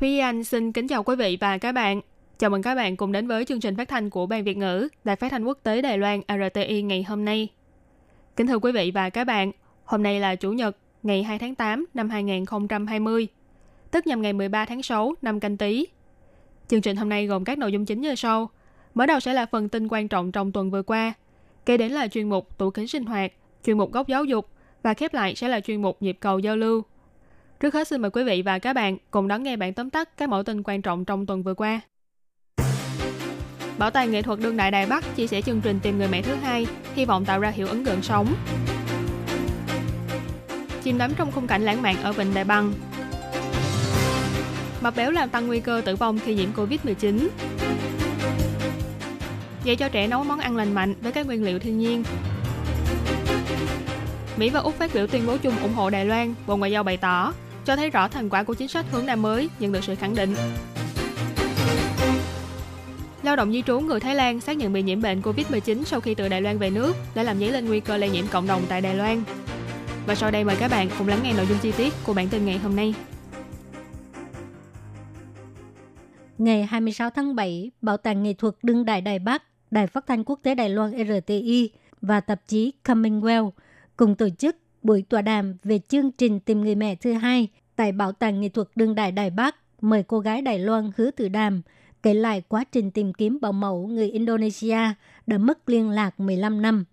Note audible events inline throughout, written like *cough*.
Thúy Anh xin kính chào quý vị và các bạn. Chào mừng các bạn cùng đến với chương trình phát thanh của Ban Việt ngữ Đài Phát thanh Quốc tế Đài Loan RTI ngày hôm nay. Kính thưa quý vị và các bạn, hôm nay là Chủ nhật, ngày 2 tháng 8 năm 2020, tức nhằm ngày 13 tháng 6 năm canh tí. Chương trình hôm nay gồm các nội dung chính như sau. Mở đầu sẽ là phần tin quan trọng trong tuần vừa qua, kế đến là chuyên mục tủ kính sinh hoạt, chuyên mục góc giáo dục và khép lại sẽ là chuyên mục nhịp cầu giao lưu. Trước hết xin mời quý vị và các bạn cùng đón nghe bản tóm tắt các mẫu tin quan trọng trong tuần vừa qua. Bảo tàng nghệ thuật đương đại Đài Bắc chia sẻ chương trình tìm người mẹ thứ hai, hy vọng tạo ra hiệu ứng gần sóng. Chìm đắm trong khung cảnh lãng mạn ở Vịnh Đại băng Mập béo làm tăng nguy cơ tử vong khi nhiễm Covid-19. Dạy cho trẻ nấu món ăn lành mạnh với các nguyên liệu thiên nhiên. Mỹ và Úc phát biểu tuyên bố chung ủng hộ Đài Loan, Bộ Ngoại giao bày tỏ, cho thấy rõ thành quả của chính sách hướng Nam mới nhận được sự khẳng định. Lao động di trú người Thái Lan xác nhận bị nhiễm bệnh COVID-19 sau khi từ Đài Loan về nước đã làm dấy lên nguy cơ lây nhiễm cộng đồng tại Đài Loan. Và sau đây mời các bạn cùng lắng nghe nội dung chi tiết của bản tin ngày hôm nay. Ngày 26 tháng 7, Bảo tàng nghệ thuật đương đại Đài Bắc, Đài phát thanh quốc tế Đài Loan RTI và tạp chí Commonwealth cùng tổ chức buổi tọa đàm về chương trình tìm người mẹ thứ hai tại Bảo tàng nghệ thuật đương đại Đài Bắc mời cô gái Đài Loan Hứa Tử Đàm kể lại quá trình tìm kiếm bảo mẫu người Indonesia đã mất liên lạc 15 năm.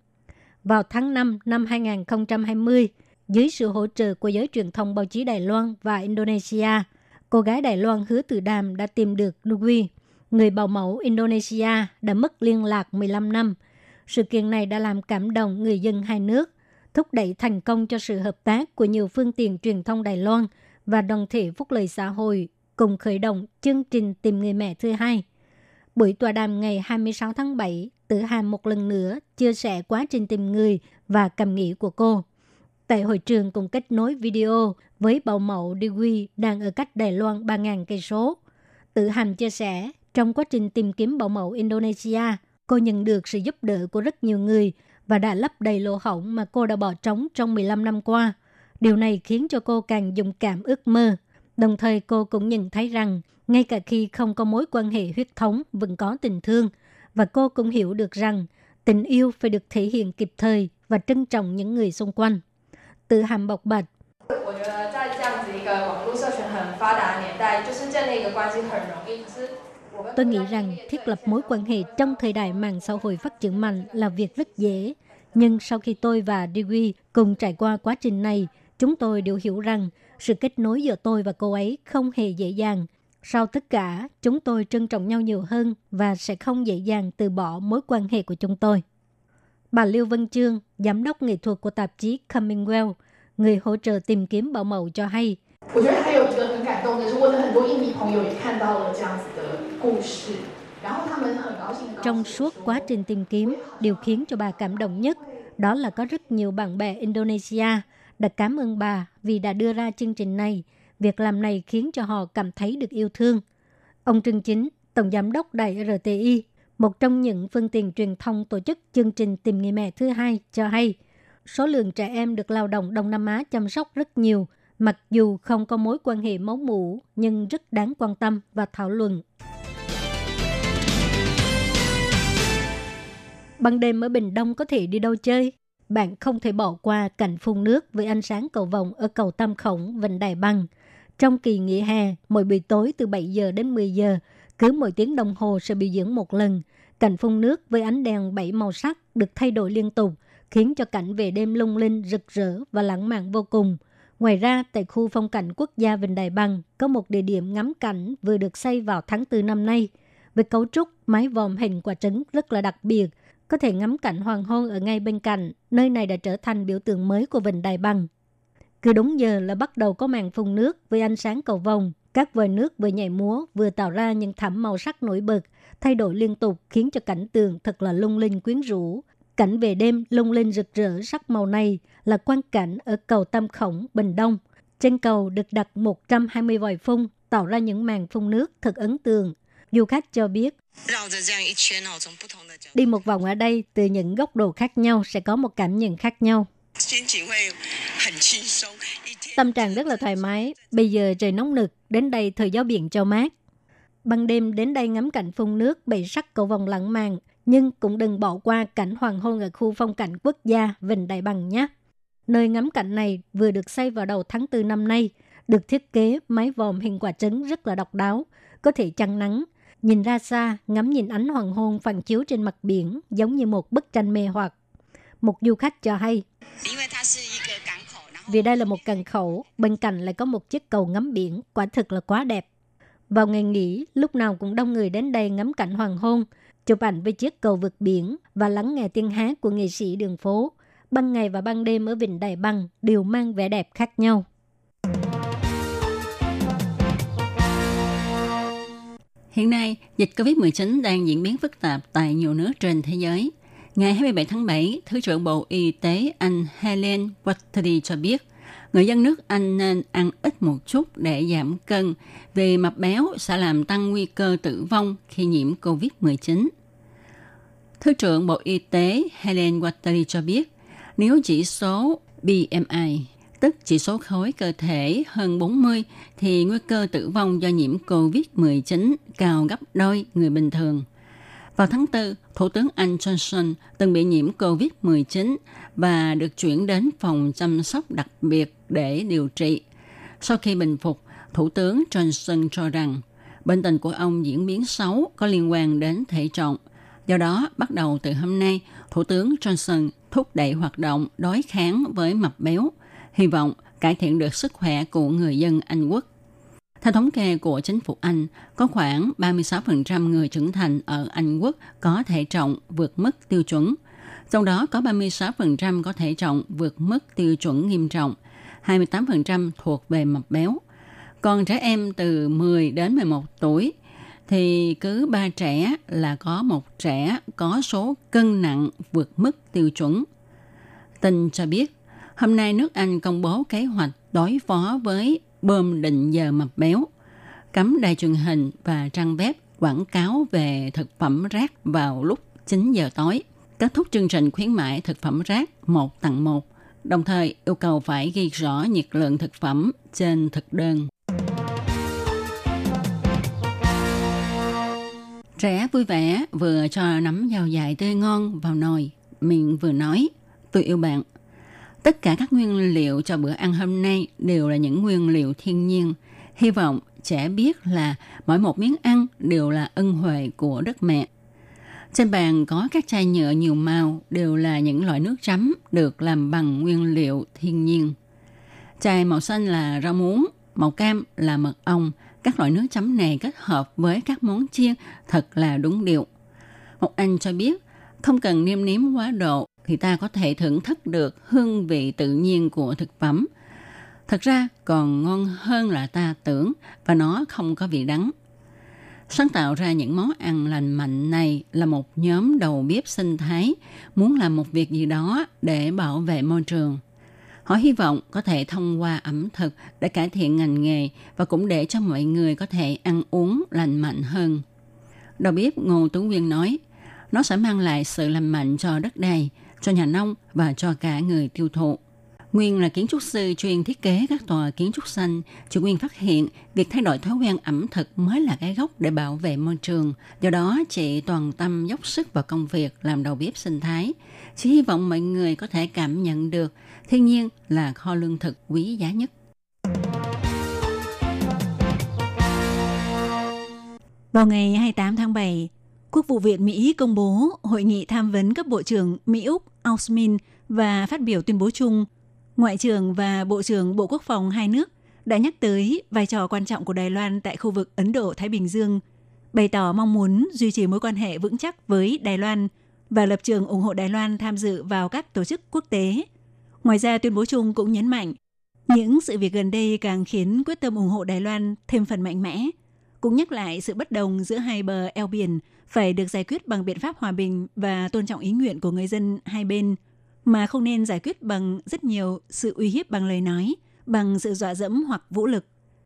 Vào tháng 5 năm 2020, dưới sự hỗ trợ của giới truyền thông báo chí Đài Loan và Indonesia, cô gái Đài Loan Hứa Tử Đàm đã tìm được Nui, người bảo mẫu Indonesia đã mất liên lạc 15 năm. Sự kiện này đã làm cảm động người dân hai nước, thúc đẩy thành công cho sự hợp tác của nhiều phương tiện truyền thông Đài Loan và đoàn thể phúc lợi xã hội cùng khởi động chương trình tìm người mẹ thứ hai. Buổi tọa đàm ngày 26 tháng 7, Tử Hàm một lần nữa chia sẻ quá trình tìm người và cảm nghĩ của cô. Tại hội trường cùng kết nối video với bảo mẫu Dewi đang ở cách Đài Loan 3.000 cây số. Tử Hàm chia sẻ, trong quá trình tìm kiếm bảo mẫu Indonesia, cô nhận được sự giúp đỡ của rất nhiều người và đã lấp đầy lỗ hổng mà cô đã bỏ trống trong 15 năm qua. Điều này khiến cho cô càng dũng cảm ước mơ. Đồng thời cô cũng nhận thấy rằng, ngay cả khi không có mối quan hệ huyết thống vẫn có tình thương. Và cô cũng hiểu được rằng, tình yêu phải được thể hiện kịp thời và trân trọng những người xung quanh. Tự hàm bộc bạch, Tôi nghĩ rằng thiết lập mối quan hệ trong thời đại mạng xã hội phát triển mạnh là việc rất dễ. Nhưng sau khi tôi và Dewey cùng trải qua quá trình này, chúng tôi đều hiểu rằng sự kết nối giữa tôi và cô ấy không hề dễ dàng. Sau tất cả, chúng tôi trân trọng nhau nhiều hơn và sẽ không dễ dàng từ bỏ mối quan hệ của chúng tôi. Bà Lưu Vân Trương, giám đốc nghệ thuật của tạp chí Commonwealth, người hỗ trợ tìm kiếm bảo mẫu cho hay, trong suốt quá trình tìm kiếm, điều khiến cho bà cảm động nhất đó là có rất nhiều bạn bè Indonesia đã cảm ơn bà vì đã đưa ra chương trình này. Việc làm này khiến cho họ cảm thấy được yêu thương. Ông Trương Chính, Tổng Giám đốc Đài RTI, một trong những phương tiện truyền thông tổ chức chương trình tìm người mẹ thứ hai cho hay, số lượng trẻ em được lao động Đông Nam Á chăm sóc rất nhiều, mặc dù không có mối quan hệ máu mủ nhưng rất đáng quan tâm và thảo luận. Ban đêm ở Bình Đông có thể đi đâu chơi? Bạn không thể bỏ qua cảnh phun nước với ánh sáng cầu vồng ở cầu Tam Khổng, Vịnh Đài Băng. Trong kỳ nghỉ hè, mỗi buổi tối từ 7 giờ đến 10 giờ, cứ mỗi tiếng đồng hồ sẽ biểu diễn một lần. Cảnh phun nước với ánh đèn bảy màu sắc được thay đổi liên tục, khiến cho cảnh về đêm lung linh, rực rỡ và lãng mạn vô cùng. Ngoài ra, tại khu phong cảnh quốc gia Vịnh Đài Bằng có một địa điểm ngắm cảnh vừa được xây vào tháng 4 năm nay. Với cấu trúc mái vòm hình quả trứng rất là đặc biệt, có thể ngắm cảnh hoàng hôn ở ngay bên cạnh. Nơi này đã trở thành biểu tượng mới của Vịnh Đài Bằng. Cứ đúng giờ là bắt đầu có màn phun nước với ánh sáng cầu vồng, Các vòi nước vừa nhảy múa vừa tạo ra những thảm màu sắc nổi bật, thay đổi liên tục khiến cho cảnh tượng thật là lung linh quyến rũ. Cảnh về đêm lung linh rực rỡ sắc màu này là quan cảnh ở cầu Tam Khổng, Bình Đông. Trên cầu được đặt 120 vòi phun tạo ra những màn phun nước thật ấn tượng. Du khách cho biết, đi một vòng ở đây từ những góc độ khác nhau sẽ có một cảm nhận khác nhau. Tâm trạng rất là thoải mái. Bây giờ trời nóng nực, đến đây thời gió biển cho mát. Ban đêm đến đây ngắm cảnh phun nước bày sắc cầu vòng lãng mạn, nhưng cũng đừng bỏ qua cảnh hoàng hôn ở khu phong cảnh quốc gia Vịnh Đại Bằng nhé. Nơi ngắm cảnh này vừa được xây vào đầu tháng 4 năm nay, được thiết kế mái vòm hình quả trứng rất là độc đáo, có thể chăn nắng. Nhìn ra xa, ngắm nhìn ánh hoàng hôn phản chiếu trên mặt biển giống như một bức tranh mê hoặc. Một du khách cho hay, vì đây là một cần khẩu, bên cạnh lại có một chiếc cầu ngắm biển, quả thực là quá đẹp. Vào ngày nghỉ, lúc nào cũng đông người đến đây ngắm cảnh hoàng hôn, chụp ảnh với chiếc cầu vượt biển và lắng nghe tiếng hát của nghệ sĩ đường phố. Ban ngày và ban đêm ở Vịnh Đài Băng đều mang vẻ đẹp khác nhau. Hiện nay, dịch COVID-19 đang diễn biến phức tạp tại nhiều nước trên thế giới. Ngày 27 tháng 7, Thứ trưởng Bộ Y tế Anh Helen Watley cho biết, người dân nước Anh nên ăn ít một chút để giảm cân vì mập béo sẽ làm tăng nguy cơ tử vong khi nhiễm COVID-19. Thứ trưởng Bộ Y tế Helen Watley cho biết, nếu chỉ số BMI, tức chỉ số khối cơ thể hơn 40, thì nguy cơ tử vong do nhiễm COVID-19 cao gấp đôi người bình thường. Vào tháng 4, Thủ tướng Anh Johnson từng bị nhiễm COVID-19 và được chuyển đến phòng chăm sóc đặc biệt để điều trị. Sau khi bình phục, Thủ tướng Johnson cho rằng bệnh tình của ông diễn biến xấu có liên quan đến thể trọng. Do đó, bắt đầu từ hôm nay, Thủ tướng Johnson thúc đẩy hoạt động đối kháng với mập béo, hy vọng cải thiện được sức khỏe của người dân Anh quốc. Theo thống kê của chính phủ Anh, có khoảng 36% người trưởng thành ở Anh quốc có thể trọng vượt mức tiêu chuẩn. Trong đó có 36% có thể trọng vượt mức tiêu chuẩn nghiêm trọng, 28% thuộc về mập béo. Còn trẻ em từ 10 đến 11 tuổi thì cứ 3 trẻ là có một trẻ có số cân nặng vượt mức tiêu chuẩn. Tin cho biết, hôm nay nước Anh công bố kế hoạch đối phó với bơm định giờ mập béo, cấm đài truyền hình và trang web quảng cáo về thực phẩm rác vào lúc 9 giờ tối, kết thúc chương trình khuyến mại thực phẩm rác một tặng một, đồng thời yêu cầu phải ghi rõ nhiệt lượng thực phẩm trên thực đơn. Trẻ vui vẻ vừa cho nắm dao dài tươi ngon vào nồi, miệng vừa nói, tôi yêu bạn. Tất cả các nguyên liệu cho bữa ăn hôm nay đều là những nguyên liệu thiên nhiên. Hy vọng trẻ biết là mỗi một miếng ăn đều là ân huệ của đất mẹ. Trên bàn có các chai nhựa nhiều màu đều là những loại nước chấm được làm bằng nguyên liệu thiên nhiên. Chai màu xanh là rau muống, màu cam là mật ong. Các loại nước chấm này kết hợp với các món chiên thật là đúng điệu. Một anh cho biết không cần nêm nếm quá độ thì ta có thể thưởng thức được hương vị tự nhiên của thực phẩm. Thật ra còn ngon hơn là ta tưởng và nó không có vị đắng. Sáng tạo ra những món ăn lành mạnh này là một nhóm đầu bếp sinh thái muốn làm một việc gì đó để bảo vệ môi trường. Họ hy vọng có thể thông qua ẩm thực để cải thiện ngành nghề và cũng để cho mọi người có thể ăn uống lành mạnh hơn. Đầu bếp Ngô Tú Nguyên nói, nó sẽ mang lại sự lành mạnh cho đất đai, cho nhà nông và cho cả người tiêu thụ. Nguyên là kiến trúc sư chuyên thiết kế các tòa kiến trúc xanh. Chị Nguyên phát hiện việc thay đổi thói quen ẩm thực mới là cái gốc để bảo vệ môi trường. Do đó, chị toàn tâm dốc sức vào công việc làm đầu bếp sinh thái. Chị hy vọng mọi người có thể cảm nhận được thiên nhiên là kho lương thực quý giá nhất. Vào ngày 28 tháng 7, Quốc vụ viện Mỹ công bố hội nghị tham vấn cấp bộ trưởng Mỹ-Úc Ausmin và phát biểu tuyên bố chung Ngoại trưởng và Bộ trưởng Bộ Quốc phòng hai nước đã nhắc tới vai trò quan trọng của Đài Loan tại khu vực Ấn Độ-Thái Bình Dương, bày tỏ mong muốn duy trì mối quan hệ vững chắc với Đài Loan và lập trường ủng hộ Đài Loan tham dự vào các tổ chức quốc tế. Ngoài ra, tuyên bố chung cũng nhấn mạnh Những sự việc gần đây càng khiến quyết tâm ủng hộ Đài Loan thêm phần mạnh mẽ. Cũng nhắc lại sự bất đồng giữa hai bờ eo biển phải được giải quyết bằng biện pháp hòa bình và tôn trọng ý nguyện của người dân hai bên, mà không nên giải quyết bằng rất nhiều sự uy hiếp bằng lời nói, bằng sự dọa dẫm hoặc vũ lực.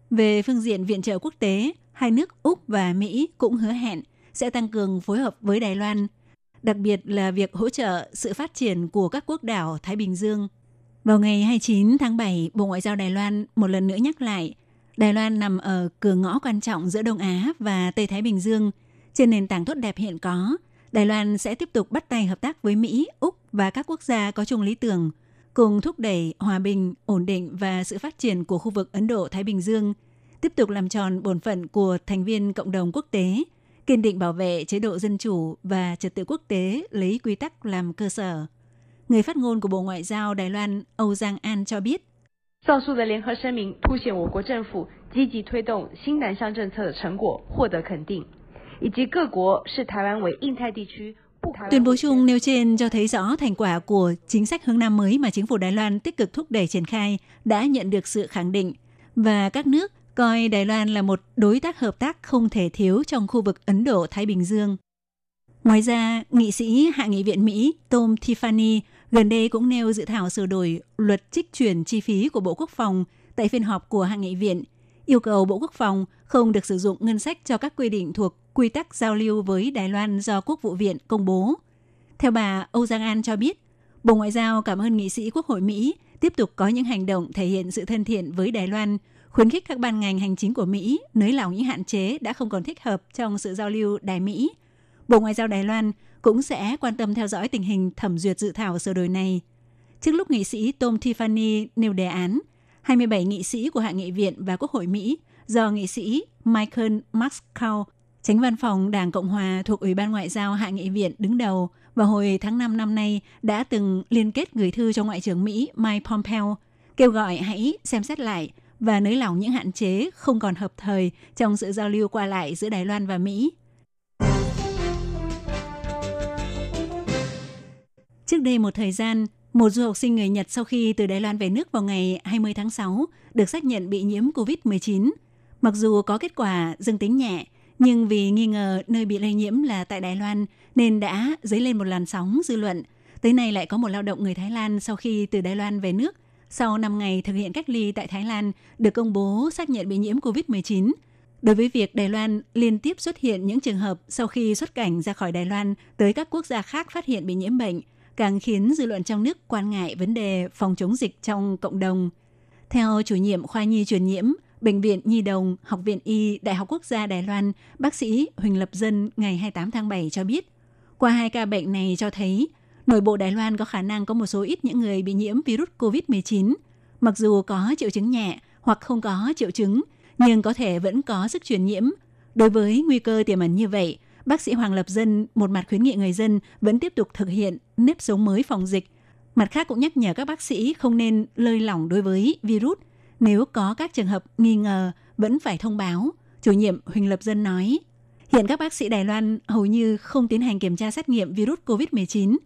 Về phương diện viện trợ quốc tế, hai nước Úc và Mỹ cũng hứa hẹn sẽ tăng cường phối hợp với Đài Loan, đặc biệt là việc hỗ trợ sự phát triển của các quốc đảo Thái Bình Dương. Vào ngày 29 tháng 7, Bộ Ngoại giao Đài Loan một lần nữa nhắc lại, Đài Loan nằm ở cửa ngõ quan trọng giữa Đông Á và Tây Thái Bình Dương. Trên nền tảng tốt đẹp hiện có, Đài Loan sẽ tiếp tục bắt tay hợp tác với Mỹ, Úc và các quốc gia có chung lý tưởng, cùng thúc đẩy hòa bình, ổn định và sự phát triển của khu vực Ấn Độ-Thái Bình Dương, tiếp tục làm tròn bổn phận của thành viên cộng đồng quốc tế, kiên định bảo vệ chế độ dân chủ và trật tự quốc tế lấy quy tắc làm cơ sở. Người phát ngôn của Bộ Ngoại giao Đài Loan Âu Giang An cho biết, 上述的联合声明凸显我国政府积极推动新南向政策的成果获得肯定，以及各国视台湾为印太地区 Tuyên bố chung nêu trên cho thấy rõ thành quả của chính sách hướng Nam mới mà chính phủ Đài Loan tích cực thúc đẩy triển khai đã nhận được sự khẳng định và các nước coi Đài Loan là một đối tác hợp tác không thể thiếu trong khu vực Ấn Độ-Thái Bình Dương. Ngoài ra, nghị sĩ Hạ nghị viện Mỹ Tom Tiffany gần đây cũng nêu dự thảo sửa đổi luật trích chuyển chi phí của Bộ Quốc phòng tại phiên họp của Hạ nghị viện, yêu cầu Bộ Quốc phòng không được sử dụng ngân sách cho các quy định thuộc quy tắc giao lưu với Đài Loan do Quốc vụ viện công bố. Theo bà Âu Giang An cho biết, Bộ Ngoại giao cảm ơn nghị sĩ Quốc hội Mỹ tiếp tục có những hành động thể hiện sự thân thiện với Đài Loan, khuyến khích các ban ngành hành chính của Mỹ nới lỏng những hạn chế đã không còn thích hợp trong sự giao lưu Đài Mỹ. Bộ Ngoại giao Đài Loan cũng sẽ quan tâm theo dõi tình hình thẩm duyệt dự thảo sửa đổi này. Trước lúc nghị sĩ Tom Tiffany nêu đề án, 27 nghị sĩ của Hạ nghị viện và Quốc hội Mỹ do nghị sĩ Michael Mascow, tránh văn phòng Đảng Cộng Hòa thuộc Ủy ban Ngoại giao Hạ nghị viện đứng đầu vào hồi tháng 5 năm nay đã từng liên kết gửi thư cho Ngoại trưởng Mỹ Mike Pompeo kêu gọi hãy xem xét lại và nới lỏng những hạn chế không còn hợp thời trong sự giao lưu qua lại giữa Đài Loan và Mỹ. Trước đây một thời gian, một du học sinh người Nhật sau khi từ Đài Loan về nước vào ngày 20 tháng 6 được xác nhận bị nhiễm COVID-19. Mặc dù có kết quả dương tính nhẹ, nhưng vì nghi ngờ nơi bị lây nhiễm là tại Đài Loan nên đã dấy lên một làn sóng dư luận. Tới nay lại có một lao động người Thái Lan sau khi từ Đài Loan về nước, sau 5 ngày thực hiện cách ly tại Thái Lan được công bố xác nhận bị nhiễm COVID-19. Đối với việc Đài Loan liên tiếp xuất hiện những trường hợp sau khi xuất cảnh ra khỏi Đài Loan tới các quốc gia khác phát hiện bị nhiễm bệnh – càng khiến dư luận trong nước quan ngại vấn đề phòng chống dịch trong cộng đồng. Theo chủ nhiệm khoa nhi truyền nhiễm, Bệnh viện Nhi Đồng, Học viện Y, Đại học Quốc gia Đài Loan, bác sĩ Huỳnh Lập Dân ngày 28 tháng 7 cho biết, qua hai ca bệnh này cho thấy nội bộ Đài Loan có khả năng có một số ít những người bị nhiễm virus COVID-19. Mặc dù có triệu chứng nhẹ hoặc không có triệu chứng, nhưng có thể vẫn có sức truyền nhiễm. Đối với nguy cơ tiềm ẩn như vậy, bác sĩ Hoàng Lập Dân một mặt khuyến nghị người dân vẫn tiếp tục thực hiện nếp sống mới phòng dịch. Mặt khác cũng nhắc nhở các bác sĩ không nên lơi lỏng đối với virus. Nếu có các trường hợp nghi ngờ, vẫn phải thông báo. Chủ nhiệm Huỳnh Lập Dân nói, hiện các bác sĩ Đài Loan hầu như không tiến hành kiểm tra xét nghiệm virus COVID-19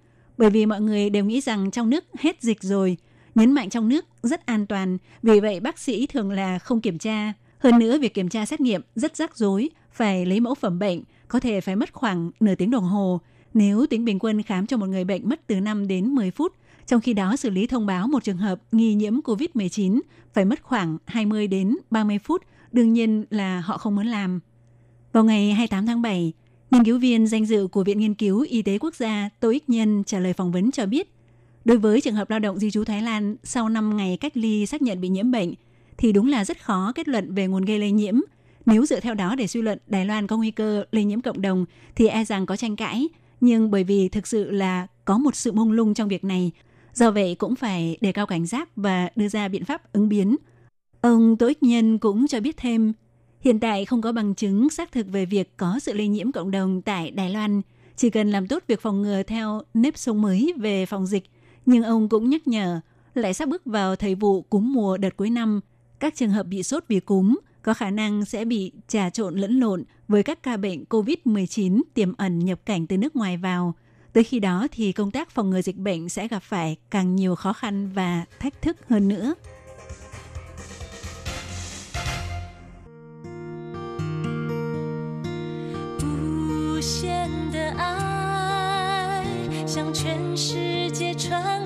bởi vì mọi người đều nghĩ rằng trong nước hết dịch rồi, nhấn mạnh trong nước rất an toàn, vì vậy bác sĩ thường là không kiểm tra. Hơn nữa, việc kiểm tra xét nghiệm rất rắc rối, phải lấy mẫu phẩm bệnh, có thể phải mất khoảng nửa tiếng đồng hồ. Nếu tính bình quân khám cho một người bệnh mất từ 5 đến 10 phút, trong khi đó xử lý thông báo một trường hợp nghi nhiễm COVID-19 phải mất khoảng 20 đến 30 phút, đương nhiên là họ không muốn làm. Vào ngày 28 tháng 7, nghiên cứu viên danh dự của Viện Nghiên cứu Y tế Quốc gia Tô Ích Nhân trả lời phỏng vấn cho biết, đối với trường hợp lao động di trú Thái Lan sau 5 ngày cách ly xác nhận bị nhiễm bệnh, thì đúng là rất khó kết luận về nguồn gây lây nhiễm – nếu dựa theo đó để suy luận Đài Loan có nguy cơ lây nhiễm cộng đồng thì e rằng có tranh cãi. Nhưng bởi vì thực sự là có một sự mông lung trong việc này, do vậy cũng phải đề cao cảnh giác và đưa ra biện pháp ứng biến. Ông Tô Ích Nhân cũng cho biết thêm, hiện tại không có bằng chứng xác thực về việc có sự lây nhiễm cộng đồng tại Đài Loan. Chỉ cần làm tốt việc phòng ngừa theo nếp sống mới về phòng dịch. Nhưng ông cũng nhắc nhở, lại sắp bước vào thời vụ cúm mùa đợt cuối năm, các trường hợp bị sốt vì cúm – có khả năng sẽ bị trà trộn lẫn lộn với các ca bệnh COVID-19 tiềm ẩn nhập cảnh từ nước ngoài vào. Tới khi đó thì công tác phòng ngừa dịch bệnh sẽ gặp phải càng nhiều khó khăn và thách thức hơn nữa. Bù 像全世界传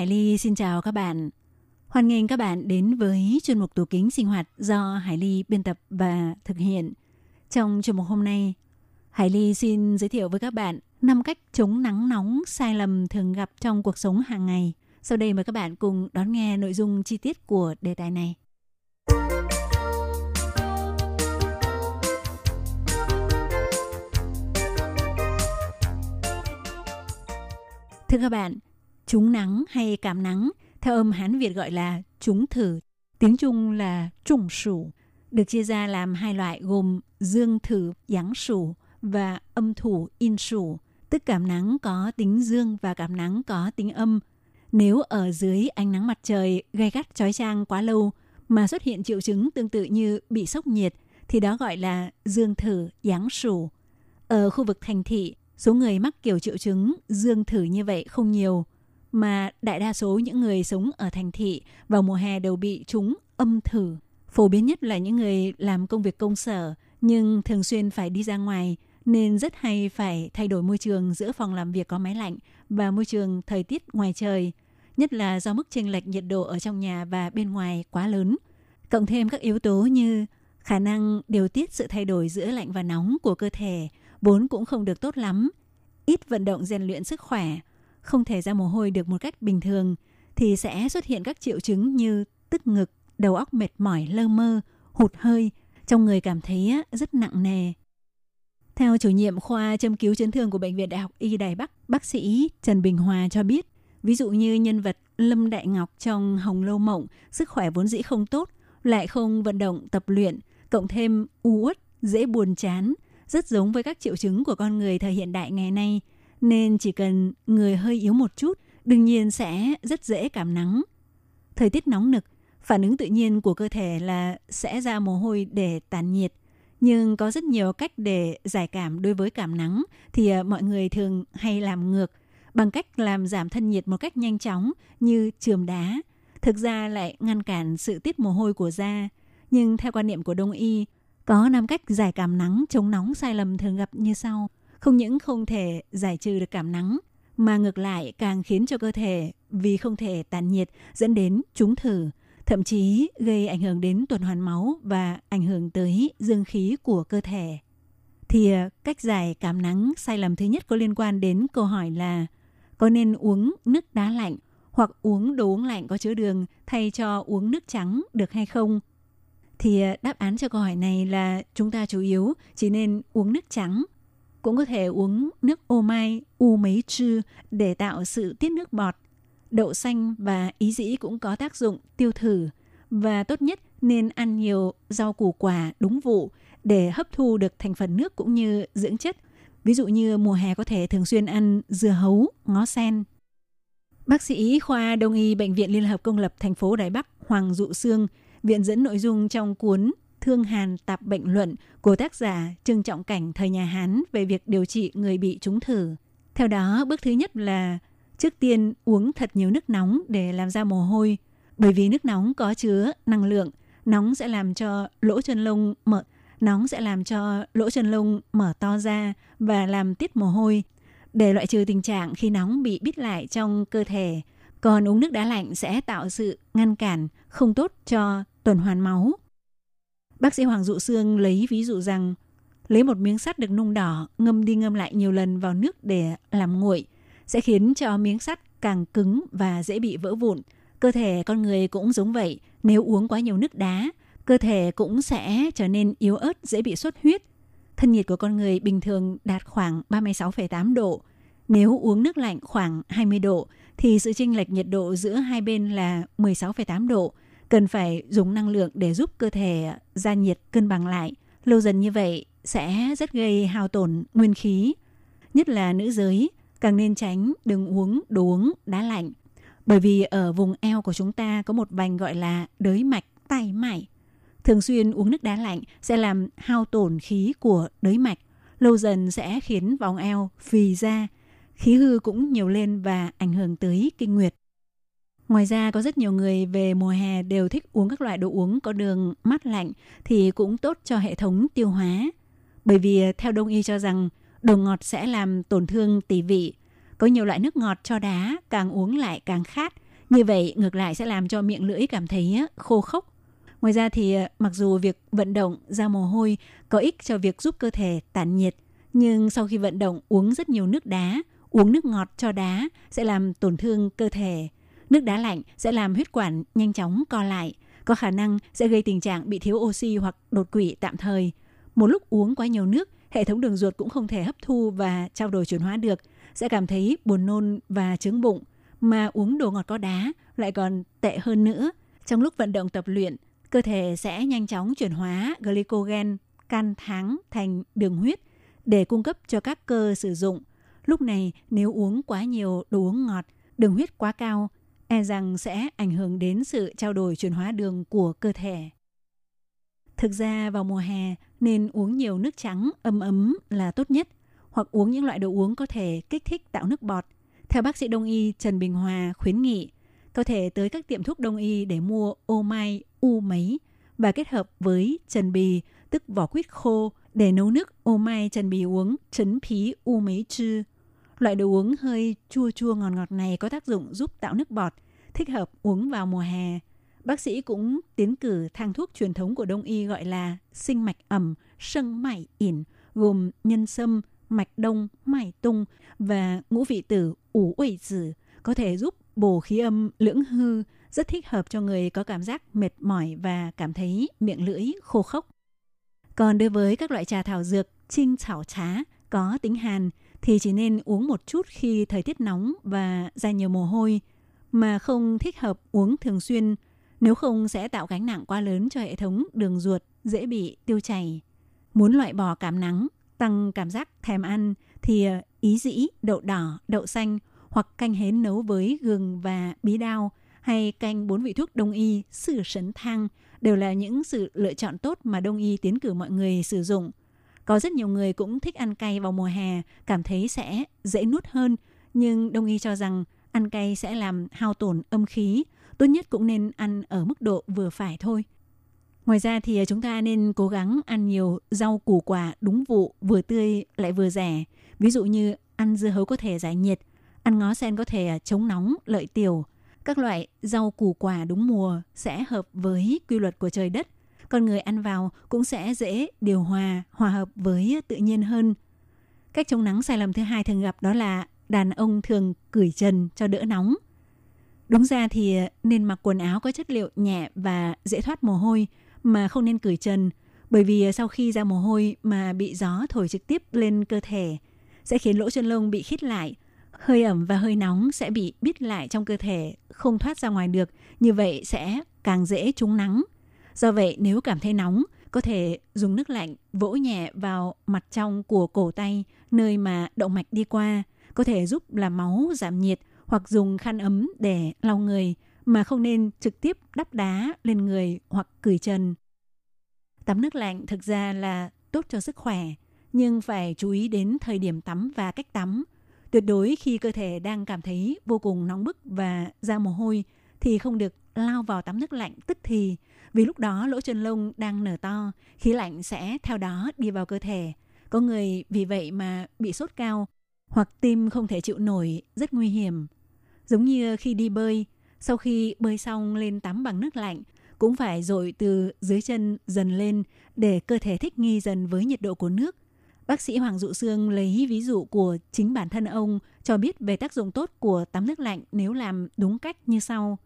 Hải Ly xin chào các bạn. Hoan nghênh các bạn đến với chuyên mục tủ kính sinh hoạt do Hải Ly biên tập và thực hiện. Trong chuyên mục hôm nay, Hải Ly xin giới thiệu với các bạn 5 cách chống nắng nóng sai lầm thường gặp trong cuộc sống hàng ngày. Sau đây mời các bạn cùng đón nghe nội dung chi tiết của đề tài này. Thưa các bạn, trúng nắng hay cảm nắng, theo âm Hán Việt gọi là trúng thử, tiếng Trung là trùng sủ, được chia ra làm hai loại gồm dương thử giáng sủ và âm thủ in sủ, tức cảm nắng có tính dương và cảm nắng có tính âm. Nếu ở dưới ánh nắng mặt trời gay gắt chói chang quá lâu mà xuất hiện triệu chứng tương tự như bị sốc nhiệt thì đó gọi là dương thử giáng sủ. Ở khu vực thành thị, số người mắc kiểu triệu chứng dương thử như vậy không nhiều, mà đại đa số những người sống ở thành thị vào mùa hè đều bị chúng âm thử. Phổ biến nhất là những người làm công việc công sở nhưng thường xuyên phải đi ra ngoài nên rất hay phải thay đổi môi trường giữa phòng làm việc có máy lạnh và môi trường thời tiết ngoài trời, nhất là do mức chênh lệch nhiệt độ ở trong nhà và bên ngoài quá lớn. Cộng thêm các yếu tố như khả năng điều tiết sự thay đổi giữa lạnh và nóng của cơ thể vốn cũng không được tốt lắm, ít vận động rèn luyện sức khỏe, không thể ra mồ hôi được một cách bình thường thì sẽ xuất hiện các triệu chứng như tức ngực, đầu óc mệt mỏi lơ mơ, hụt hơi, trong người cảm thấy rất nặng nề. Theo chủ nhiệm khoa châm cứu chấn thương của Bệnh viện Đại học Y Đài Bắc, bác sĩ Trần Bình Hòa cho biết, ví dụ như nhân vật Lâm Đại Ngọc trong Hồng Lâu Mộng, sức khỏe vốn dĩ không tốt, lại không vận động tập luyện, cộng thêm u uất, dễ buồn chán, rất giống với các triệu chứng của con người thời hiện đại ngày nay, nên chỉ cần người hơi yếu một chút, đương nhiên sẽ rất dễ cảm nắng. Thời tiết nóng nực, phản ứng tự nhiên của cơ thể là sẽ ra mồ hôi để tản nhiệt. Nhưng có rất nhiều cách để giải cảm đối với cảm nắng thì à, mọi người thường hay làm ngược bằng cách làm giảm thân nhiệt một cách nhanh chóng như trường đá. Thực ra lại ngăn cản sự tiết mồ hôi của da. Nhưng theo quan niệm của Đông y, có 5 cách giải cảm nắng chống nóng sai lầm thường gặp như sau. Không những không thể giải trừ được cảm nắng, mà ngược lại càng khiến cho cơ thể vì không thể tản nhiệt dẫn đến trúng thử, thậm chí gây ảnh hưởng đến tuần hoàn máu và ảnh hưởng tới dương khí của cơ thể. Thì à, cách giải cảm nắng sai lầm thứ nhất có liên quan đến câu hỏi là có nên uống nước đá lạnh hoặc uống đồ uống lạnh có chứa đường thay cho uống nước trắng được hay không? Thì à, đáp án cho câu hỏi này là chúng ta chủ yếu chỉ nên uống nước trắng. Cũng có thể uống nước ô mai, u mấy chư để tạo sự tiết nước bọt. Đậu xanh và ý dĩ cũng có tác dụng tiêu thử. Và tốt nhất nên ăn nhiều rau củ quả đúng vụ để hấp thu được thành phần nước cũng như dưỡng chất. Ví dụ như mùa hè có thể thường xuyên ăn dưa hấu, ngó sen. Bác sĩ khoa Đông y Bệnh viện Liên hợp Công lập thành phố Đài Bắc Hoàng Dụ Sương viện dẫn nội dung trong cuốn Thương Hàn Tạp Bệnh Luận của tác giả Trương Trọng Cảnh thời nhà Hán về việc điều trị người bị trúng thử. Theo đó, bước thứ nhất là trước tiên uống thật nhiều nước nóng để làm ra mồ hôi. Bởi vì nước nóng có chứa năng lượng, nóng sẽ làm cho lỗ chân lông mở nóng sẽ làm cho lỗ chân lông mở to ra và làm tiết mồ hôi để loại trừ tình trạng khi nóng bị bít lại trong cơ thể. Còn uống nước đá lạnh sẽ tạo sự ngăn cản không tốt cho tuần hoàn máu. Bác sĩ Hoàng Dụ Sương lấy ví dụ rằng lấy một miếng sắt được nung đỏ ngâm đi ngâm lại nhiều lần vào nước để làm nguội sẽ khiến cho miếng sắt càng cứng và dễ bị vỡ vụn. Cơ thể con người cũng giống vậy, nếu uống quá nhiều nước đá, cơ thể cũng sẽ trở nên yếu ớt, dễ bị xuất huyết. Thân nhiệt của con người bình thường đạt khoảng 36,8 độ. Nếu uống nước lạnh khoảng 20 độ thì sự chênh lệch nhiệt độ giữa hai bên là 16,8 độ. Cần phải dùng năng lượng để giúp cơ thể gia nhiệt cân bằng lại. Lâu dần như vậy sẽ rất gây hao tổn nguyên khí. Nhất là nữ giới, càng nên tránh đừng uống đồ uống đá lạnh. Bởi vì ở vùng eo của chúng ta có một vành gọi là đới mạch tay mải. Thường xuyên uống nước đá lạnh sẽ làm hao tổn khí của đới mạch. Lâu dần sẽ khiến vòng eo phì ra, khí hư cũng nhiều lên và ảnh hưởng tới kinh nguyệt. Ngoài ra có rất nhiều người về mùa hè đều thích uống các loại đồ uống có đường mát lạnh thì cũng tốt cho hệ thống tiêu hóa. Bởi vì theo đông y cho rằng đồ ngọt sẽ làm tổn thương tỷ vị. Có nhiều loại nước ngọt cho đá càng uống lại càng khát. Như vậy ngược lại sẽ làm cho miệng lưỡi cảm thấy khô khốc. Ngoài ra thì ờ, mặc dù việc vận động ra mồ hôi có ích cho việc giúp cơ thể tản nhiệt, nhưng sau khi vận động uống rất nhiều nước đá, uống nước ngọt cho đá sẽ làm tổn thương cơ thể. Nước đá lạnh sẽ làm huyết quản nhanh chóng co lại, có khả năng sẽ gây tình trạng bị thiếu oxy hoặc đột quỵ tạm thời. Một lúc uống quá nhiều nước, hệ thống đường ruột cũng không thể hấp thu và trao đổi chuyển hóa được, sẽ cảm thấy buồn nôn và trướng bụng. Mà uống đồ ngọt có đá lại còn tệ hơn nữa. Trong lúc vận động tập luyện, cơ thể sẽ nhanh chóng chuyển hóa glycogen, can tháng thành đường huyết để cung cấp cho các cơ sử dụng. Lúc này nếu uống quá nhiều đồ uống ngọt, đường huyết quá cao, e rằng sẽ ảnh hưởng đến sự trao đổi chuyển hóa đường của cơ thể. Thực ra vào mùa hè nên uống nhiều nước trắng ấm ấm là tốt nhất, hoặc uống những loại đồ uống có thể kích thích tạo nước bọt. Theo bác sĩ đông y Trần Bình Hòa khuyến nghị, có thể tới các tiệm thuốc đông y để mua ô mai, u mấy và kết hợp với trần bì, tức vỏ quýt khô để nấu nước ô mai trần bì uống trấn phí u mấy chư. Loại đồ uống hơi chua chua ngọt ngọt này có tác dụng giúp tạo nước bọt, thích hợp uống vào mùa hè. Bác sĩ cũng tiến cử thang thuốc truyền thống của Đông y gọi là sinh mạch ẩm, sân mải ỉn, gồm nhân sâm, mạch đông, mải tung và ngũ vị tử, ủ uỷ tử, có thể giúp bổ khí âm lưỡng hư, rất thích hợp cho người có cảm giác mệt mỏi và cảm thấy miệng lưỡi khô khốc. Còn đối với các loại trà thảo dược, trinh thảo trá có tính hàn thì chỉ nên uống một chút khi thời tiết nóng và ra nhiều mồ hôi, mà không thích hợp uống thường xuyên, nếu không sẽ tạo gánh nặng quá lớn cho hệ thống đường ruột, dễ bị tiêu chảy. Muốn loại bỏ cảm nắng, tăng cảm giác thèm ăn thì ờ, ý dĩ, đậu đỏ, đậu xanh hoặc canh hến nấu với gừng và bí đao hay canh bốn vị thuốc đông y, sử sấn thang đều là những sự lựa chọn tốt mà đông y tiến cử mọi người sử dụng. Có rất nhiều người cũng thích ăn cay vào mùa hè, cảm thấy sẽ dễ nuốt hơn, nhưng đông y cho rằng ăn cay sẽ làm hao tổn âm khí, tốt nhất cũng nên ăn ở mức độ vừa phải thôi. Ngoài ra thì chúng ta nên cố gắng ăn nhiều rau củ quả đúng vụ, vừa tươi lại vừa rẻ. Ví dụ như ăn dưa hấu có thể giải nhiệt, ăn ngó sen có thể chống nóng, lợi tiểu. Các loại rau củ quả đúng mùa sẽ hợp với quy luật của trời đất. Con người ăn vào cũng sẽ dễ điều hòa, hòa hợp với tự nhiên hơn. Cách chống nắng sai lầm thứ hai thường gặp đó là đàn ông thường cởi trần cho đỡ nóng. Đúng ra thì nên mặc quần áo có chất liệu nhẹ và dễ thoát mồ hôi mà không nên cởi trần bởi vì sau khi ra mồ hôi mà bị gió thổi trực tiếp lên cơ thể sẽ khiến lỗ chân lông bị khít lại, hơi ẩm và hơi nóng sẽ bị bít lại trong cơ thể, không thoát ra ngoài được, như vậy sẽ càng dễ trúng nắng. Do vậy nếu cảm thấy nóng, có thể dùng nước lạnh vỗ nhẹ vào mặt trong của cổ tay, nơi mà động mạch đi qua, có thể giúp làm máu giảm nhiệt hoặc dùng khăn ấm để lau người mà không nên trực tiếp đắp đá lên người hoặc cửi chân. Tắm nước lạnh thực ra là tốt cho sức khỏe, nhưng phải chú ý đến thời điểm tắm và cách tắm. Tuyệt đối khi cơ thể đang cảm thấy vô cùng nóng bức và ra mồ hôi thì không được lao vào tắm nước lạnh tức thì, vì lúc đó lỗ chân lông đang nở to, khí lạnh sẽ theo đó đi vào cơ thể. Có người vì vậy mà bị sốt cao hoặc tim không thể chịu nổi, rất nguy hiểm. Giống như khi đi bơi, sau khi bơi xong lên tắm bằng nước lạnh, cũng phải dội từ dưới chân dần lên để cơ thể thích nghi dần với nhiệt độ của nước. Bác sĩ Hoàng Dụ Sương lấy ví dụ của chính bản thân ông cho biết về tác dụng tốt của tắm nước lạnh nếu làm đúng cách như sau.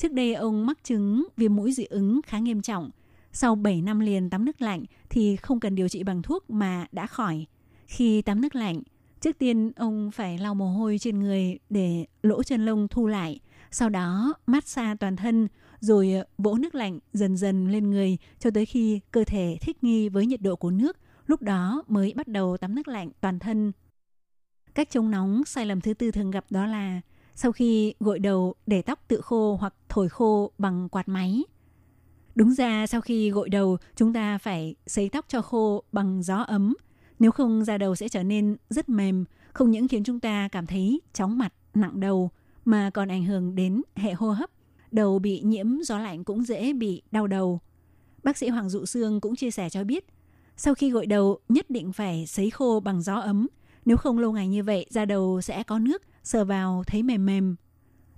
Trước đây ông mắc chứng viêm mũi dị ứng khá nghiêm trọng. sau 7 năm liền tắm nước lạnh thì không cần điều trị bằng thuốc mà đã khỏi. Khi tắm nước lạnh, trước tiên ông phải lau mồ hôi trên người để lỗ chân lông thu lại, sau đó massage toàn thân, rồi vỗ nước lạnh dần dần lên người cho tới khi cơ thể thích nghi với nhiệt độ của nước, lúc đó mới bắt đầu tắm nước lạnh toàn thân. Cách chống nóng sai lầm thứ tư thường gặp đó là sau khi gội đầu để tóc tự khô hoặc thổi khô bằng quạt máy. Đúng ra sau khi gội đầu chúng ta phải sấy tóc cho khô bằng gió ấm. Nếu không da đầu sẽ trở nên rất mềm, không những khiến chúng ta cảm thấy chóng mặt, nặng đầu mà còn ảnh hưởng đến hệ hô hấp. Đầu bị nhiễm gió lạnh cũng dễ bị đau đầu. Bác sĩ Hoàng Dụ Sương cũng chia sẻ cho biết, sau khi gội đầu nhất định phải sấy khô bằng gió ấm. Nếu không lâu ngày như vậy, da đầu sẽ có nước, sờ vào thấy mềm mềm.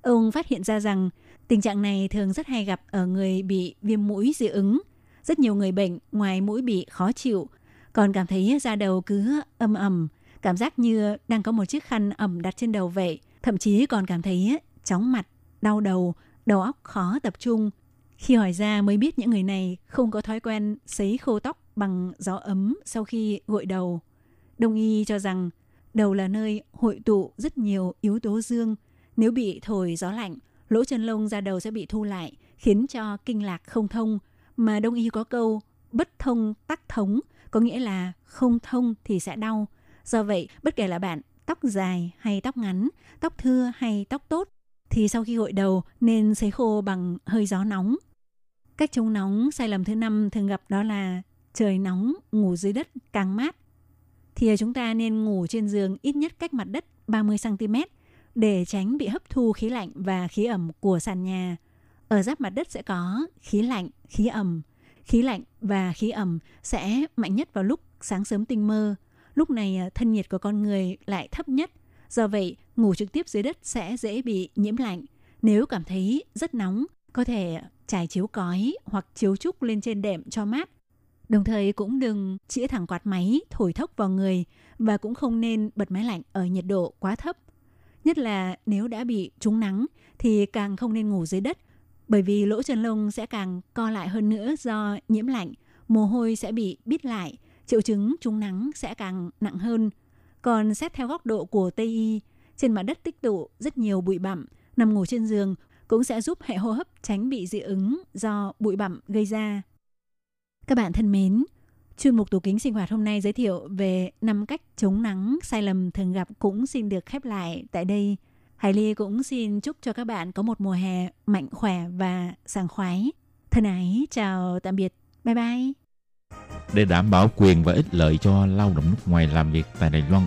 Ông phát hiện ra rằng tình trạng này thường rất hay gặp ở người bị viêm mũi dị ứng. Rất nhiều người bệnh ngoài mũi bị khó chịu, còn cảm thấy da đầu cứ âm ầm, cảm giác như đang có một chiếc khăn ẩm đặt trên đầu vậy. Thậm chí còn cảm thấy chóng mặt, đau đầu, đầu óc khó tập trung. Khi hỏi ra mới biết những người này không có thói quen sấy khô tóc bằng gió ấm sau khi gội đầu. Đông y cho rằng đầu là nơi hội tụ rất nhiều yếu tố dương. Nếu bị thổi gió lạnh, lỗ chân lông ra đầu sẽ bị thu lại, khiến cho kinh lạc không thông. Mà đông y có câu bất thông tắc thống, có nghĩa là không thông thì sẽ đau. Do vậy, bất kể là bạn tóc dài hay tóc ngắn, tóc thưa hay tóc tốt, thì sau khi gội đầu nên sấy khô bằng hơi gió nóng. Cách chống nóng sai lầm thứ năm thường gặp đó là trời nóng, ngủ dưới đất càng mát. Thì chúng ta nên ngủ trên giường ít nhất cách mặt đất 30cm để tránh bị hấp thu khí lạnh và khí ẩm của sàn nhà. Ở giáp mặt đất sẽ có khí lạnh, khí ẩm. Khí lạnh và khí ẩm sẽ mạnh nhất vào lúc sáng sớm tinh mơ. Lúc này à, thân nhiệt của con người lại thấp nhất. Do vậy, ngủ trực tiếp dưới đất sẽ dễ bị nhiễm lạnh. Nếu cảm thấy rất nóng, có thể à, trải chiếu cói hoặc chiếu trúc lên trên đệm cho mát. Đồng thời cũng đừng chĩa thẳng quạt máy thổi thốc vào người và cũng không nên bật máy lạnh ở nhiệt độ quá thấp. Nhất là nếu đã bị trúng nắng thì càng không nên ngủ dưới đất bởi vì lỗ chân lông sẽ càng co lại hơn nữa do nhiễm lạnh, mồ hôi sẽ bị bít lại, triệu chứng trúng nắng sẽ càng nặng hơn. Còn xét theo góc độ của Tây Y, trên mặt đất tích tụ rất nhiều bụi bặm, nằm ngủ trên giường cũng sẽ giúp hệ hô hấp tránh bị dị ứng do bụi bặm gây ra. Các bạn thân mến, chuyên mục tủ kính sinh hoạt hôm nay giới thiệu về năm cách chống nắng sai lầm thường gặp cũng xin được khép lại tại đây. Hải Ly cũng xin chúc cho các bạn có một mùa hè mạnh khỏe và sảng khoái. Thân ái, chào tạm biệt. Bye bye. Để đảm bảo quyền và ích lợi cho lao động nước ngoài làm việc tại Đài Loan,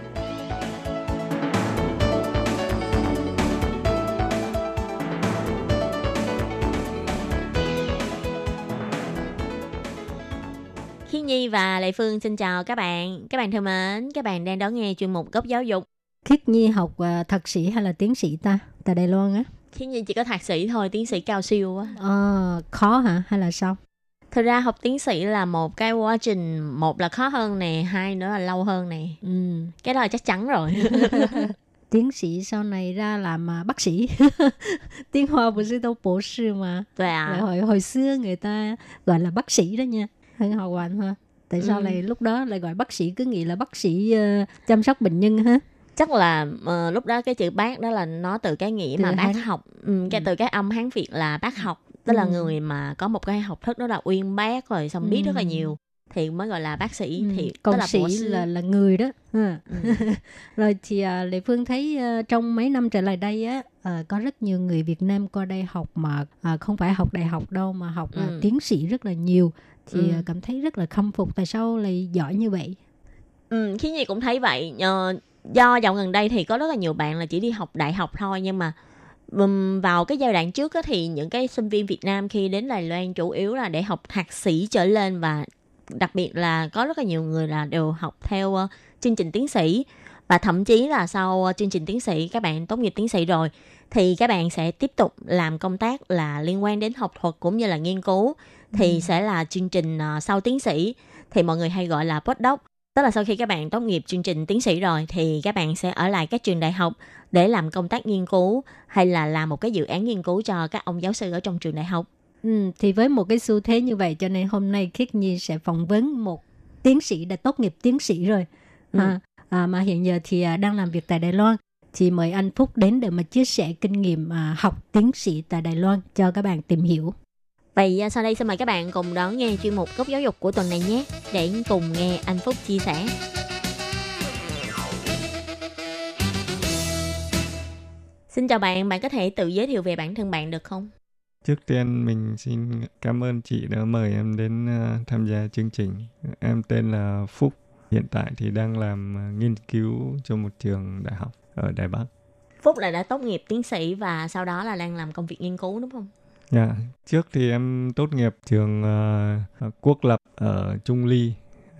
Và Lệ Phương xin chào các bạn. Các bạn thân mến, các bạn đang đón nghe chuyên mục Góc Giáo dục. Khiết Nhi học uh, thạc sĩ hay là tiến sĩ ta? Tại Đài Loan á. Khiết Nhi chỉ có thạc sĩ thôi, tiến sĩ cao siêu á. Ờ, khó hả? Hay là sao? Thực ra học tiến sĩ là một cái quá trình, một là khó hơn nè, hai nữa là lâu hơn nè. Ừ. *laughs* Cái đó là chắc chắn rồi. *laughs* tiến sĩ sau này ra làm uh, bác sĩ. *laughs* Tiếng Hoa bác sĩ đâu bổ sư mà. Đúng à. Hồi, hồi xưa người ta gọi là bác sĩ đó nha. Hơn học hoàn ha. Tại sao Ừ. lại lúc đó lại gọi bác sĩ cứ nghĩ là bác sĩ uh, chăm sóc bệnh nhân ha? Chắc là ờ, lúc đó cái chữ bác đó là nó từ cái nghĩa Từ mà bác Hán. học. Ừ, cái từ cái âm Hán Việt là bác học. Tức là Ừ. người mà có một cái học thức đó là uyên bác rồi xong biết rất là Ừ. nhiều thì mới gọi là bác sĩ Ừ, thì còn tức là sĩ sư. là là người đó ha. Ừ. *laughs* rồi thì à, lệ phương thấy à, trong mấy năm trở lại đây á à, có rất nhiều người việt nam qua đây học mà à, không phải học đại học đâu mà học à, Ừ. tiến sĩ rất là nhiều thì Ừ. à, cảm thấy rất là khâm phục tại sao lại giỏi như vậy Ừ, khiến Nhi cũng thấy vậy. Ờ, do dạo gần đây thì có rất là nhiều bạn là chỉ đi học đại học thôi nhưng mà vào cái giai đoạn trước thì những cái sinh viên Việt Nam khi đến Đài Loan chủ yếu là để học thạc sĩ trở lên và đặc biệt là có rất là nhiều người là đều học theo ờ, chương trình tiến sĩ và thậm chí là sau ờ, chương trình tiến sĩ các bạn tốt nghiệp tiến sĩ rồi thì các bạn sẽ tiếp tục làm công tác là liên quan đến học thuật cũng như là nghiên cứu thì sẽ là chương trình ờ, sau tiến sĩ. Thì mọi người hay gọi là postdoc Tức là sau khi các bạn tốt nghiệp chương trình tiến sĩ rồi thì các bạn sẽ ở lại các trường đại học để làm công tác nghiên cứu hay là làm một cái dự án nghiên cứu cho các ông giáo sư ở trong trường đại học. ừ, thì với một cái xu thế như vậy cho nên hôm nay khiết nhi sẽ phỏng vấn một tiến sĩ đã tốt nghiệp tiến sĩ rồi. Ừ. à, à, mà hiện giờ thì à, đang làm việc tại đài loan. Thì mời anh phúc đến để mà chia sẻ kinh nghiệm à, học tiến sĩ tại đài loan cho các bạn tìm hiểu Vậy à, sau đây xin mời các bạn cùng đón nghe chuyên mục góc giáo dục của tuần này nhé để cùng nghe anh Phúc chia sẻ. Xin chào bạn, bạn có thể tự giới thiệu về bản thân bạn được không? Trước tiên mình xin cảm ơn chị đã mời em đến ờ, tham gia chương trình. Em tên là Phúc, hiện tại thì đang làm ờ, nghiên cứu cho một trường đại học ở Đài Bắc. Phúc là đã tốt nghiệp tiến sĩ và sau đó là đang làm công việc nghiên cứu đúng không? Dạ, Trước thì em tốt nghiệp trường ờ, quốc lập ở Trung Ly.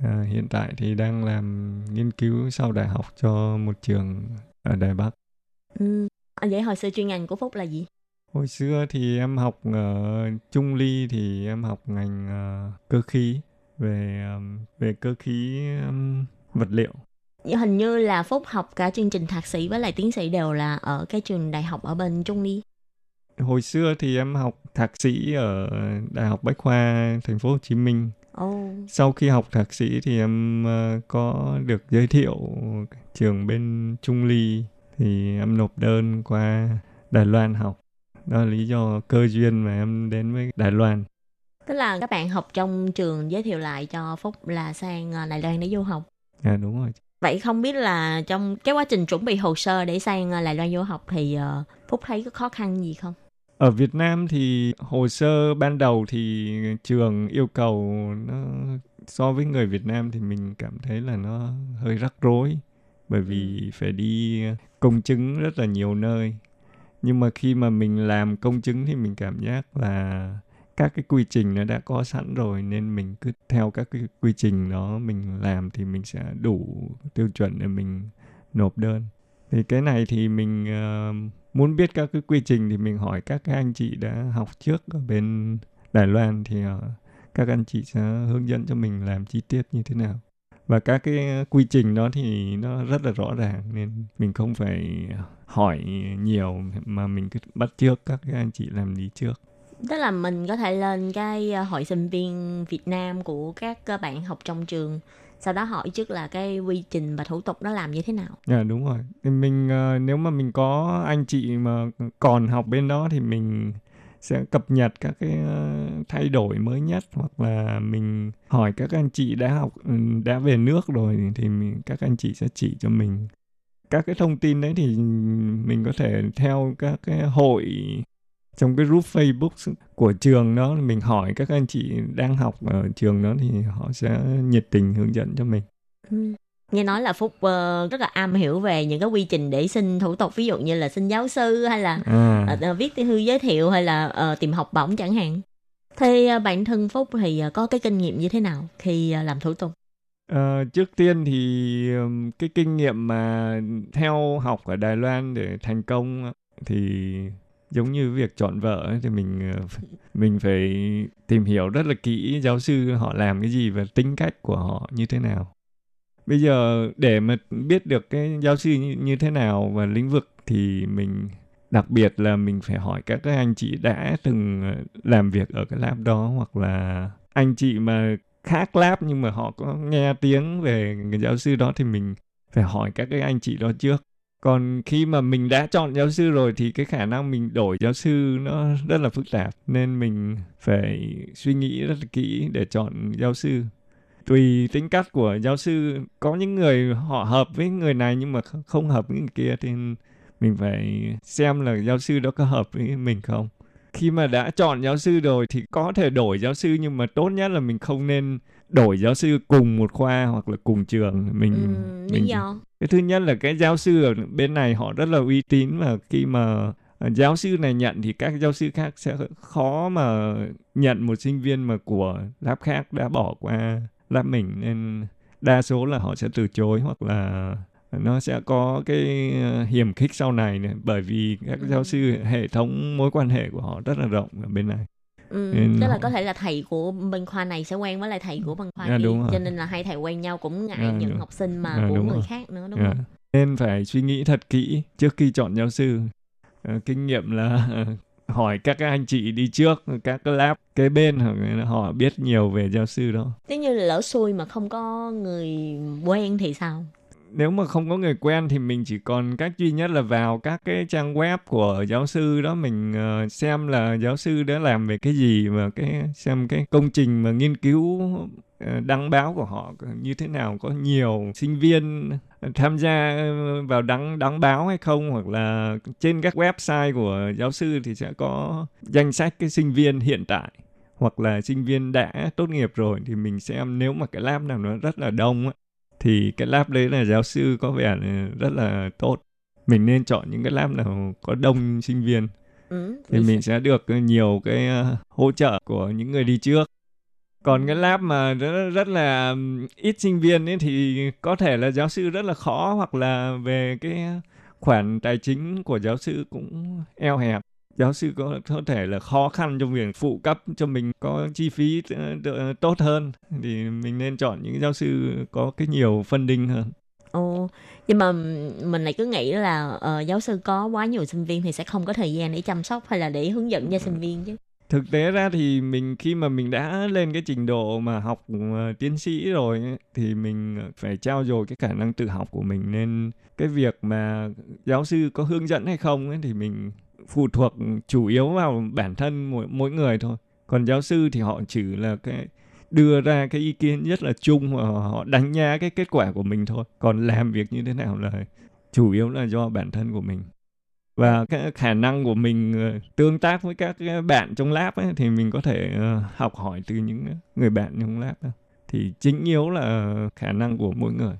Ờ, hiện tại thì đang làm nghiên cứu sau đại học cho một trường ở Đài Bắc. Ừ. À, Vậy hồi xưa chuyên ngành của Phúc là gì? Hồi xưa thì em học ở Trung Ly thì em học ngành ờ, cơ khí về ờm, về cơ khí ờm, vật liệu. Hình như là Phúc học cả chương trình thạc sĩ với lại tiến sĩ đều là ở cái trường đại học ở bên Trung Ly. Hồi xưa thì em học thạc sĩ ở Đại học Bách khoa Thành phố Hồ Chí Minh. Ồ, Sau khi học thạc sĩ thì em ờ, có được giới thiệu trường bên Trung Ly thì em nộp đơn qua Đài Loan học. Đó là lý do cơ duyên mà em đến với Đài Loan. tức là các bạn học trong trường giới thiệu lại cho Phúc là sang ờ, Đài Loan để du học. À đúng rồi. Vậy không biết là trong cái quá trình chuẩn bị hồ sơ để sang ờ, Đài Loan du học thì ờ, Phúc thấy có khó khăn gì không? Ở Việt Nam thì hồ sơ ban đầu thì trường yêu cầu nó so với người Việt Nam thì mình cảm thấy là nó hơi rắc rối bởi vì phải đi công chứng rất là nhiều nơi. Nhưng mà khi mà mình làm công chứng thì mình cảm giác là các cái quy trình nó đã có sẵn rồi nên mình cứ theo các cái quy trình đó mình làm thì mình sẽ đủ tiêu chuẩn để mình nộp đơn. Thì cái này thì mình uh, muốn biết các cái quy trình thì mình hỏi các cái anh chị đã học trước ở bên Đài Loan thì uh, các anh chị sẽ hướng dẫn cho mình làm chi tiết như thế nào. Và các cái quy trình đó thì nó rất là rõ ràng nên mình không phải hỏi nhiều mà mình cứ bắt trước các cái anh chị làm đi trước. Tức là mình có thể lên cái ờ, hội sinh viên Việt Nam của các ờ, bạn học trong trường sau đó hỏi trước là cái quy trình và thủ tục nó làm như thế nào. Dạ đúng rồi. Mình ờ, nếu mà mình có anh chị mà còn học bên đó thì mình sẽ cập nhật các cái thay đổi mới nhất hoặc là mình hỏi các anh chị đã học ừ, đã về nước rồi thì mình, các anh chị sẽ chỉ cho mình các cái thông tin đấy thì mình có thể theo các cái hội trong cái group Facebook của trường đó mình hỏi các anh chị đang học ở trường đó thì họ sẽ nhiệt tình hướng dẫn cho mình. Ừ. Nghe nói là Phúc uh, rất là am hiểu về những cái quy trình để xin thủ tục ví dụ như là xin giáo sư hay là À. uh, viết thư giới thiệu hay là uh, tìm học bổng chẳng hạn. Thì uh, bản thân Phúc thì uh, có cái kinh nghiệm như thế nào khi uh, làm thủ tục? Ờ, trước tiên thì cái kinh nghiệm mà theo học ở Đài Loan để thành công thì giống như việc chọn vợ ấy, thì mình ờ, *laughs* mình phải tìm hiểu rất là kỹ giáo sư họ làm cái gì và tính cách của họ như thế nào. Bây giờ để mà biết được cái giáo sư như, như thế nào và lĩnh vực thì mình đặc biệt là mình phải hỏi các cái anh chị đã từng ờ, làm việc ở cái lab đó hoặc là anh chị mà khác lab nhưng mà họ có nghe tiếng về người giáo sư đó thì mình phải hỏi các cái anh chị đó trước còn khi mà mình đã chọn giáo sư rồi thì cái khả năng mình đổi giáo sư nó rất là phức tạp, nên mình phải suy nghĩ rất là kỹ để chọn giáo sư. Tùy tính cách của giáo sư, có những người họ hợp với người này nhưng mà không hợp với người kia thì mình phải xem là giáo sư đó có hợp với mình không. Khi mà đã chọn giáo sư rồi thì có thể đổi giáo sư nhưng mà tốt nhất là mình không nên đổi giáo sư cùng một khoa hoặc là cùng trường mình lý mình do? cái thứ nhất là cái giáo sư ở bên này họ rất là uy tín và khi mà à, giáo sư này nhận thì các giáo sư khác sẽ khó mà nhận một sinh viên mà của lab khác đã bỏ qua lab mình nên đa số là họ sẽ từ chối hoặc là nó sẽ có cái ờ, hiểm khích sau này này. Bởi vì các giáo sư hệ thống mối quan hệ của họ rất là rộng ở bên này Ừ, Nên tức là có thể là thầy của bên khoa này sẽ quen với lại thầy của bên khoa À, kia cho nên là hai thầy quen nhau cũng ngại À, những đúng. học sinh mà À, của người rồi. khác nữa đúng À, không? nên phải suy nghĩ thật kỹ trước khi chọn giáo sư Ờ, kinh nghiệm là *laughs* hỏi các anh chị đi trước các lab kế bên họ biết nhiều về giáo sư đó Nếu như là lỡ xui mà không có người quen thì sao? Nếu mà không có người quen thì mình chỉ còn cách duy nhất là vào các cái trang web của giáo sư đó, mình ờ, xem là giáo sư đã làm về cái gì và cái, xem cái công trình mà nghiên cứu ờ, đăng báo của họ như thế nào, có nhiều sinh viên tham gia ờ, vào đăng đăng báo hay không, hoặc là trên các website của giáo sư thì sẽ có danh sách cái sinh viên hiện tại, hoặc là sinh viên đã tốt nghiệp rồi thì mình xem. Nếu mà cái lab nào nó rất là đông thì cái lab đấy là giáo sư có vẻ rất là tốt. Mình nên chọn những cái lab nào có đông sinh viên. Ừ, thì mình sẽ được nhiều cái ờ, hỗ trợ của những người đi trước. Còn cái lab mà rất, rất là ít sinh viên ấy thì có thể là giáo sư rất là khó hoặc là về cái khoản tài chính của giáo sư cũng eo hẹp giáo sư có có thể là khó khăn trong việc phụ cấp cho mình có chi phí ờ, tốt hơn. Thì mình nên chọn những giáo sư có cái nhiều funding hơn. Ồ, nhưng mà mình lại cứ nghĩ là ờ, giáo sư có quá nhiều sinh viên thì sẽ không có thời gian để chăm sóc hay là để hướng dẫn cho sinh viên chứ. thực tế ra thì mình khi mà mình đã lên cái trình độ mà học ờ, tiến sĩ rồi ấy, thì mình phải trao dồi cái khả năng tự học của mình. Nên cái việc mà giáo sư có hướng dẫn hay không ấy, thì mình phụ thuộc chủ yếu vào bản thân mỗi, mỗi người thôi. Còn giáo sư thì họ chỉ là cái đưa ra cái ý kiến rất là chung và họ đánh giá cái kết quả của mình thôi. Còn làm việc như thế nào là chủ yếu là do bản thân của mình. Và cái khả năng của mình ờ, tương tác với các bạn trong lab ấy, thì mình có thể ờ, học hỏi từ những người bạn trong lab đó. thì chính yếu là khả năng của mỗi người.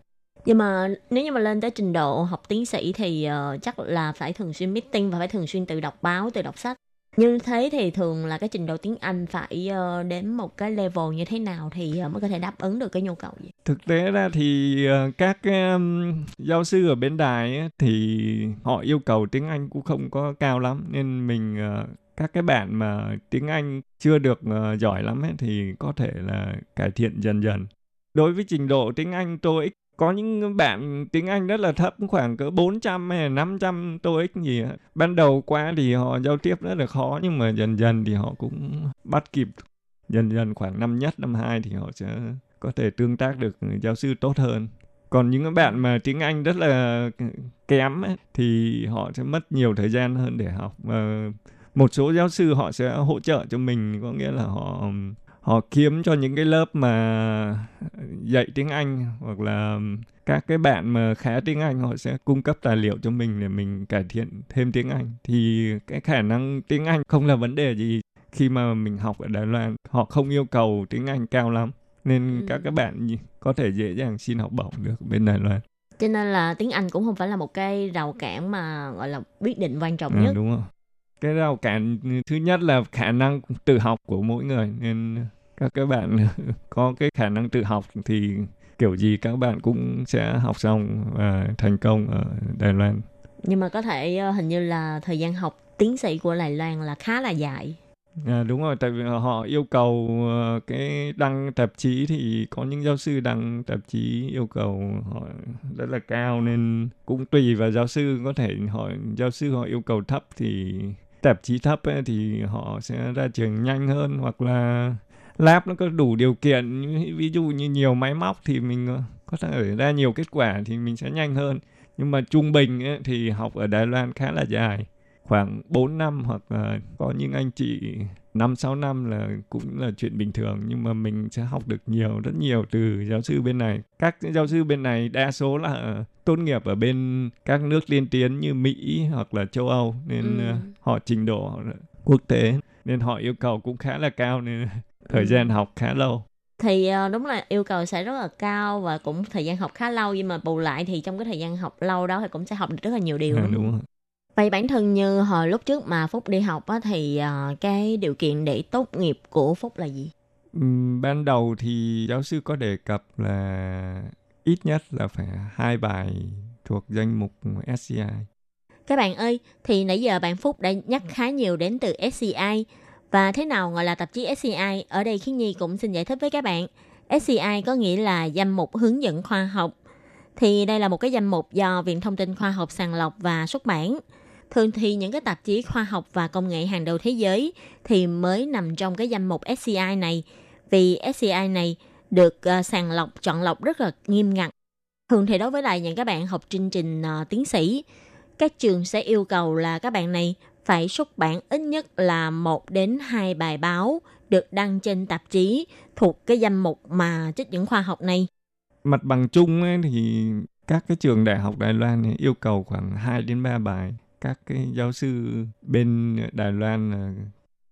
Nhưng mà nếu như mà lên tới trình độ học tiến sĩ thì uh, chắc là phải thường xuyên meeting và phải thường xuyên tự đọc báo, tự đọc sách. Như thế thì thường là cái trình độ tiếng Anh phải uh, đến một cái level như thế nào thì uh, mới có thể đáp ứng được cái nhu cầu vậy? Thực tế ra thì uh, các um, giáo sư ở bên đài ấy, thì họ yêu cầu tiếng Anh cũng không có cao lắm. Nên mình uh, các cái bạn mà tiếng Anh chưa được uh, giỏi lắm ấy, thì có thể là cải thiện dần dần. Đối với trình độ tiếng Anh TOEIC có những bạn tiếng Anh rất là thấp khoảng cỡ 400 hay là 500 TOEIC gì đó. Ban đầu qua thì họ giao tiếp rất là khó nhưng mà dần dần thì họ cũng bắt kịp. Dần dần khoảng năm nhất, năm hai thì họ sẽ có thể tương tác được giáo sư tốt hơn. Còn những bạn mà tiếng Anh rất là kém ấy, thì họ sẽ mất nhiều thời gian hơn để học và một số giáo sư họ sẽ hỗ trợ cho mình có nghĩa là họ họ kiếm cho những cái lớp mà dạy tiếng Anh hoặc là các cái bạn mà khá tiếng Anh họ sẽ cung cấp tài liệu cho mình để mình cải thiện thêm tiếng Anh. Thì cái khả năng tiếng Anh không là vấn đề gì khi mà mình học ở Đài Loan. Họ không yêu cầu tiếng Anh cao lắm nên ừ. các các bạn có thể dễ dàng xin học bổng được bên Đài Loan. Cho nên là tiếng Anh cũng không phải là một cái rào cản mà gọi là quyết định quan trọng à, nhất. đúng rồi cái rào cản thứ nhất là khả năng tự học của mỗi người nên các các bạn *laughs* có cái khả năng tự học thì kiểu gì các bạn cũng sẽ học xong và thành công ở Đài Loan. Nhưng mà có thể ờ, hình như là thời gian học tiến sĩ của Đài Loan là khá là dài. À, đúng rồi, tại vì họ yêu cầu ờ, cái đăng tạp chí thì có những giáo sư đăng tạp chí yêu cầu họ rất là cao nên cũng tùy vào giáo sư có thể họ giáo sư họ yêu cầu thấp thì tạp chí thấp ấy, thì họ sẽ ra trường nhanh hơn hoặc là lab nó có đủ điều kiện. Ví dụ như nhiều máy móc thì mình ờ, có thể ra nhiều kết quả thì mình sẽ nhanh hơn. Nhưng mà trung bình ấy, thì học ở Đài Loan khá là dài khoảng 4 năm hoặc là có những anh chị 5 6 năm là cũng là chuyện bình thường nhưng mà mình sẽ học được nhiều rất nhiều từ giáo sư bên này. Các giáo sư bên này đa số là tốt nghiệp ở bên các nước liên tiến như Mỹ hoặc là châu Âu nên ừ. Ờ, họ trình độ quốc tế nên họ yêu cầu cũng khá là cao nên thời ừ. gian học khá lâu thì ờ, đúng là yêu cầu sẽ rất là cao và cũng thời gian học khá lâu nhưng mà bù lại thì trong cái thời gian học lâu đó thì cũng sẽ học được rất là nhiều điều à, đúng rồi. Vậy bản thân như hồi lúc trước mà phúc đi học á, thì uh, cái điều kiện để tốt nghiệp của phúc là gì um, ban đầu thì giáo sư có đề cập là ít nhất là phải hai bài thuộc danh mục SCI các bạn ơi, thì nãy giờ bạn Phúc đã nhắc khá nhiều đến từ SCI và thế nào gọi là tạp chí SCI? Ở đây Khiến Nhi cũng xin giải thích với các bạn. SCI có nghĩa là danh mục hướng dẫn khoa học. Thì đây là một cái danh mục do Viện Thông tin Khoa học sàng lọc và xuất bản. Thường thì những cái tạp chí khoa học và công nghệ hàng đầu thế giới thì mới nằm trong cái danh mục SCI này. Vì SCI này được uh, sàng lọc, chọn lọc rất là nghiêm ngặt. Thường thì đối với lại những các bạn học chương trình uh, tiến sĩ, các trường sẽ yêu cầu là các bạn này phải xuất bản ít nhất là một đến hai bài báo được đăng trên tạp chí thuộc cái danh mục mà trích dẫn khoa học này. Mặt bằng chung ấy thì các cái trường đại học Đài Loan yêu cầu khoảng 2 đến 3 bài. Các cái giáo sư bên Đài Loan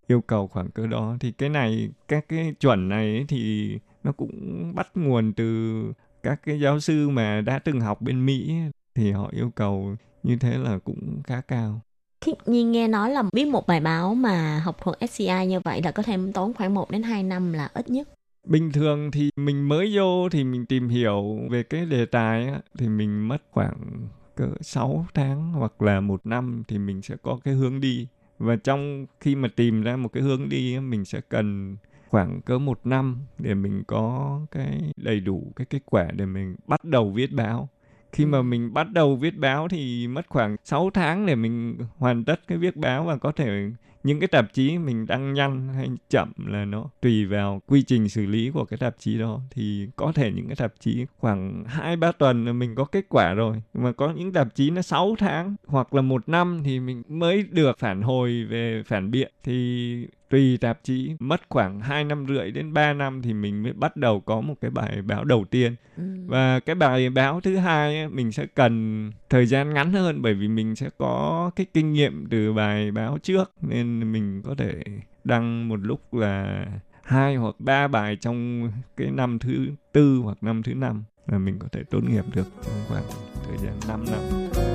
yêu cầu khoảng cỡ đó. Thì cái này, các cái chuẩn này thì nó cũng bắt nguồn từ các cái giáo sư mà đã từng học bên Mỹ thì họ yêu cầu như thế là cũng khá cao khi nhiên nghe nói là viết một bài báo mà học thuộc SCI như vậy là có thể tốn khoảng 1 đến 2 năm là ít nhất. Bình thường thì mình mới vô thì mình tìm hiểu về cái đề tài á, thì mình mất khoảng cỡ 6 tháng hoặc là một năm thì mình sẽ có cái hướng đi. Và trong khi mà tìm ra một cái hướng đi mình sẽ cần khoảng cỡ một năm để mình có cái đầy đủ cái kết quả để mình bắt đầu viết báo khi mà mình bắt đầu viết báo thì mất khoảng 6 tháng để mình hoàn tất cái viết báo và có thể những cái tạp chí mình đăng nhanh hay chậm là nó tùy vào quy trình xử lý của cái tạp chí đó. Thì có thể những cái tạp chí khoảng hai ba tuần là mình có kết quả rồi. Mà có những tạp chí nó 6 tháng hoặc là một năm thì mình mới được phản hồi về phản biện. Thì tùy tạp chí mất khoảng 2 năm rưỡi đến 3 năm thì mình mới bắt đầu có một cái bài báo đầu tiên ừ. và cái bài báo thứ hai ấy, mình sẽ cần thời gian ngắn hơn bởi vì mình sẽ có cái kinh nghiệm từ bài báo trước nên mình có thể đăng một lúc là hai hoặc ba bài trong cái năm thứ tư hoặc năm thứ năm là mình có thể tốt nghiệp được trong khoảng thời gian 5 năm.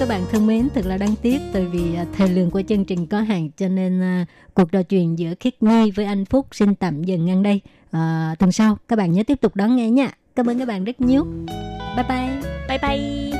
Các bạn thân mến, thật là đáng tiếc tại vì à, thời lượng của chương trình có hạn cho nên uh, cuộc trò chuyện giữa Khiết Nhi với anh Phúc xin tạm dừng ngang đây. Uh, tuần sau các bạn nhớ tiếp tục đón nghe nha. Cảm ơn các bạn rất nhiều. Bye bye. Bye bye.